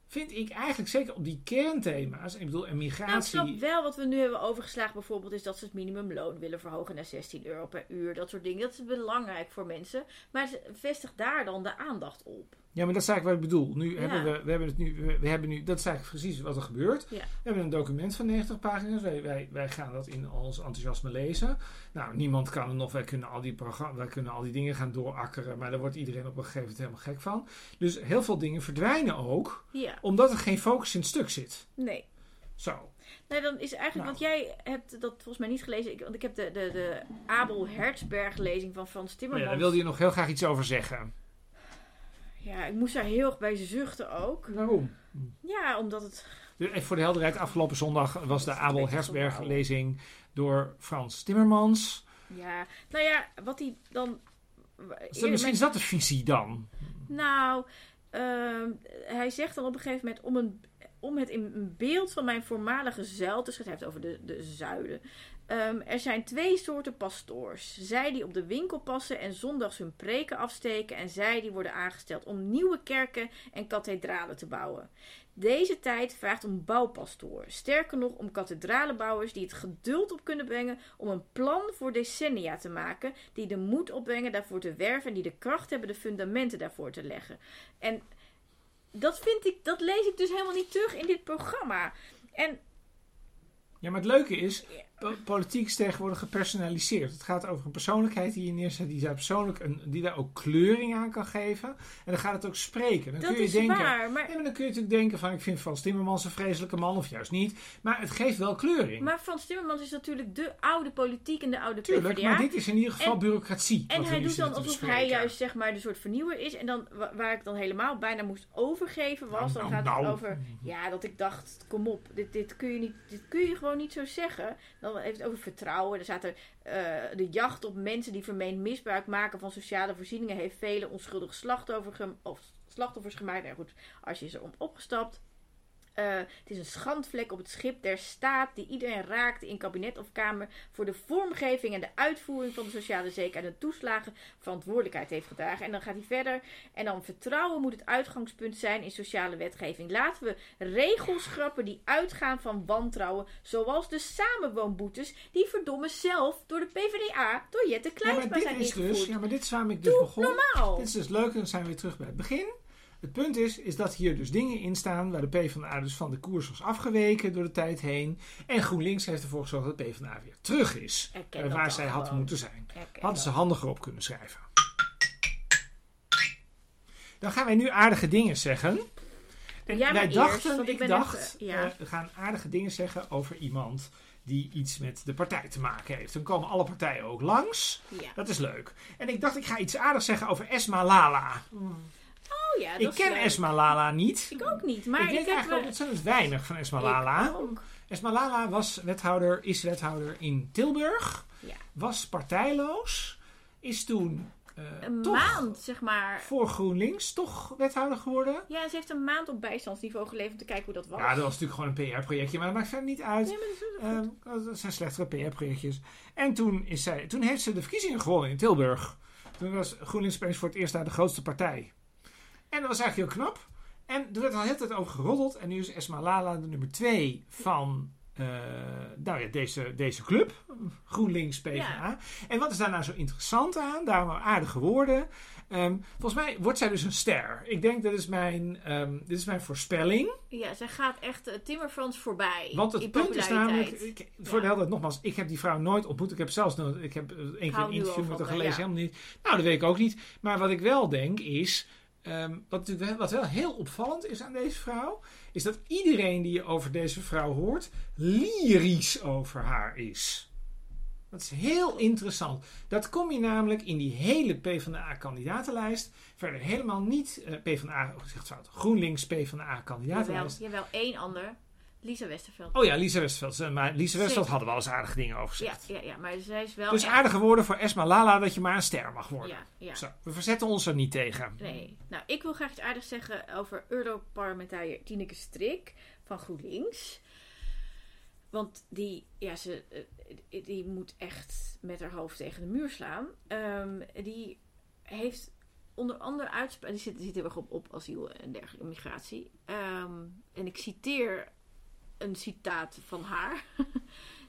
vind ik eigenlijk zeker op die kernthema's. Ik bedoel, en Nou, ik migratie. snap wel wat we nu hebben overgeslagen bijvoorbeeld is dat ze het minimumloon willen verhogen naar 16 euro per uur. Dat soort dingen. Dat is belangrijk voor mensen. Maar vestig daar dan de aandacht op. Ja, maar dat is eigenlijk wat ik bedoel. Nu Ja. hebben we, we hebben het nu, we, hebben nu, dat is eigenlijk precies wat er gebeurt. Ja. We hebben een document van 90 pagina's. Wij, wij, wij gaan dat in ons enthousiasme lezen. Nou, niemand kan er nog. Wij kunnen al die programma, wij kunnen al die dingen gaan doorakkeren. Maar daar wordt iedereen op een gegeven moment helemaal gek van. Dus heel veel dingen verdwijnen ook, Ja, omdat er geen focus in het stuk zit. nee. Zo. Nee, dan is eigenlijk, Nou. want jij hebt dat volgens mij niet gelezen. Ik, want ik heb de, de, de Abel Hertzberg lezing van Frans Timmermans. ja, daar wilde je nog heel graag iets over zeggen. Ja, ik moest daar heel erg bij zuchten ook. Waarom? Ja, omdat het... Dus even voor de helderheid, afgelopen zondag was de Abel Hersberg lezing door Frans Timmermans. Ja, nou ja, wat hij dan... Misschien is dat de visie dan. Nou, ehm, hij zegt dan op een gegeven moment om, een, om het in een beeld van mijn voormalige zuil te schrijven. Hij heeft over de, de zuiden. Ehm, er zijn twee soorten pastoors. Zij die op de winkel passen en zondags hun preken afsteken. En zij die worden aangesteld om nieuwe kerken en kathedralen te bouwen. Deze tijd vraagt om bouwpastoren. Sterker nog, om kathedralenbouwers die het geduld op kunnen brengen om een plan voor decennia te maken. Die de moed opbrengen daarvoor te werven en die de kracht hebben de fundamenten daarvoor te leggen. En dat vind ik, dat lees ik dus helemaal niet terug in dit programma. En Ja, maar het leuke is, politiek is tegenwoordig gepersonaliseerd. Het gaat over een persoonlijkheid die je neerzet, die daar, persoonlijk een, die daar ook kleuring aan kan geven. En dan gaat het ook spreken. Dan dat kun je is denken, waar. Maar, dan kun je natuurlijk denken van, ik vind Frans Timmermans een vreselijke man, of juist niet. Maar het geeft wel kleuring. maar Frans Timmermans is natuurlijk de oude politiek en de oude Tuurlijk, PvdA. maar dit is in ieder geval En- bureaucratie. En hij doet dan alsof hij juist zeg maar de soort vernieuwer is. En dan wa- waar ik dan helemaal bijna moest overgeven was, Nou, dan nou, gaat nou. het over ja dat ik dacht kom op, dit, dit kun je niet, dit kun je gewoon niet zo zeggen. Dan heeft het over vertrouwen. Er staat eh, de jacht op mensen die vermeend misbruik maken van sociale voorzieningen heeft vele onschuldige slachtoffers, gem- of slachtoffers gemaakt. Nou goed, als je er om opgestapt. Eh, het is een schandvlek op het schip der staat die iedereen raakt in kabinet of kamer voor de vormgeving en de uitvoering van de sociale zekerheid en de toeslagen verantwoordelijkheid heeft gedragen. En dan gaat hij verder. En dan vertrouwen moet het uitgangspunt zijn in sociale wetgeving. Laten we regels schrappen die uitgaan van wantrouwen, zoals de samenwoonboetes die verdomme zelf door de PvdA, door Jette Ja, Kleinsma maar dit zijn is ingevoerd. dus, ja, maar dit is waarom ik dus Doe begon. normaal. Dit is dus leuk en dan zijn we weer terug bij het begin. Het punt is, is dat hier dus dingen in staan waar de PvdA dus van de koers was afgeweken door de tijd heen. En GroenLinks heeft ervoor gezorgd dat de PvdA weer terug is. Eh, waar zij had moeten zijn. Hadden ze handiger op kunnen schrijven. Dan gaan wij nu aardige dingen zeggen. Maar wij eerst, dachten, want ik ik dacht, ja. eh, we gaan aardige dingen zeggen over iemand die iets met de partij te maken heeft. Dan komen alle partijen ook langs. Ja. Dat is leuk. En ik dacht, ik ga iets aardigs zeggen over Esma Lala. Oh ja, dat ik ken leuk. Esma Lala niet. Ik ook niet, maar ik weet heb eigenlijk wel- ontzettend weinig van Esma Lala. Esma Lala was wethouder, is wethouder in Tilburg. Ja. Was partijloos. Is toen eh, Een toch maand, zeg maar. voor GroenLinks toch wethouder geworden. Ja, ze heeft een maand op bijstandsniveau geleverd om te kijken hoe dat was. Ja, dat was natuurlijk gewoon een PR-projectje, maar dat maakt verder niet uit. Nee, maar dat is. Ehm, dat zijn slechtere PR-projectjes. En toen, is zij, toen heeft ze de verkiezingen gewonnen in Tilburg. Toen was GroenLinks opeens voor het eerst daar de grootste partij. En dat was eigenlijk heel knap. En er werd al heel tijd over geroddeld. En nu is Esma Lala de nummer twee van eh, nou ja, deze, deze club. GroenLinks PvdA. Ja. En wat is daar nou zo interessant aan? Daarom wel aardige woorden. Ehm, volgens mij wordt zij dus een ster. Ik denk, dat is mijn, ehm, dit is mijn voorspelling. Ja, zij gaat echt uh, Timmerfrans voorbij. Want het punt is namelijk, ik, voor de helder nogmaals, ik heb die vrouw nooit ontmoet. Ik heb zelfs nog, ik heb eh, één keer een interview met haar gelezen, ja. helemaal niet. Nou, dat weet ik ook niet. Maar wat ik wel denk is, ehm, wat, wat wel heel opvallend is aan deze vrouw, is dat iedereen die je over deze vrouw hoort, lyrisch over haar is. Dat is heel interessant. Dat kom je namelijk in die hele PvdA-kandidatenlijst verder helemaal niet, eh PvdA, oh, zeg het fout, GroenLinks Jawel, PvdA-kandidatenlijst. jawel, één ander. Lisa Westerveld. Oh ja, Lisa Westveld. Maar Lisa Zeker. hadden wel eens aardige dingen over gezegd. ja, ja, maar zij is wel dus echt- aardige woorden voor Esma Lala dat je maar een ster mag worden. Ja, ja. Zo, we verzetten ons er niet tegen. Nee. Nou, ik wil graag iets aardigs zeggen over Europarlementariër Tineke Strik van GroenLinks. Want die, ja, ze, eh, die moet echt met haar hoofd tegen de muur slaan. Ehm, die heeft onder andere uitspraken. Die zit, die zit heel erg op, op asiel en dergelijke migratie. Ehm, en ik citeer een citaat van haar.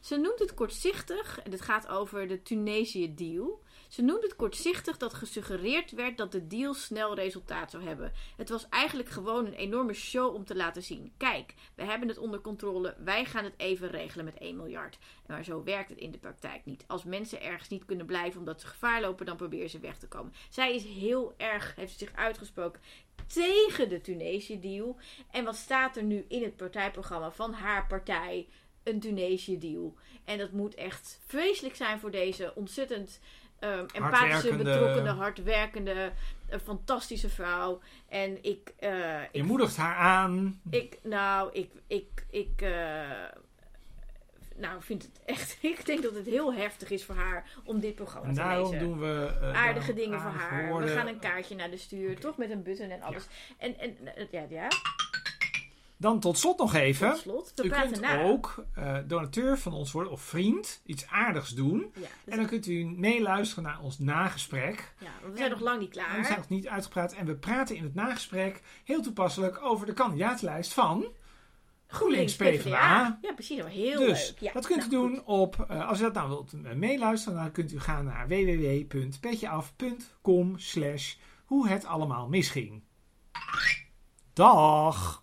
Ze noemt het kortzichtig, en het gaat over de Tunesië-deal. Ze noemt het kortzichtig dat gesuggereerd werd dat de deal snel resultaat zou hebben. Het was eigenlijk gewoon een enorme show om te laten zien. Kijk, we hebben het onder controle, wij gaan het even regelen met 1 miljard. Maar zo werkt het in de praktijk niet. Als mensen ergens niet kunnen blijven omdat ze gevaar lopen, dan proberen ze weg te komen. Zij is heel erg, heeft zich uitgesproken tegen de Tunesië-deal. En wat staat er nu in het partijprogramma van haar partij? Een Tunesië-deal. En dat moet echt vreselijk zijn voor deze ontzettend ehm empathische, betrokkende, hardwerkende, een fantastische vrouw. En ik, eh, Je ik, moedigt haar aan. ik nou, ik, ik, ik, eh, nou, vind het echt. Ik denk dat het heel heftig is voor haar om dit programma En te daarom lezen. doen we... eh, aardige dingen voor haar. We gaan een kaartje naar de stuur, toch met een button en alles. En, en eh, ja, ja, Dan tot slot nog even. tot slot. We U kunt na. ook eh, donateur van ons worden of vriend. Iets aardigs doen. Ja, dus- En dan kunt u meeluisteren naar ons nagesprek. ja, want we zijn en- nog lang niet En we klaar. zijn nog niet uitgepraat. En we praten in het nagesprek heel toepasselijk over de kandidaatlijst van GroenLinks PvdA. Ja, precies. Heel dus leuk. Ja, dat kunt nou, u doen op, eh, als u dat nou wilt eh, meeluisteren, dan kunt u gaan naar www.petjeaf.com slash hoe het allemaal misging. Dag!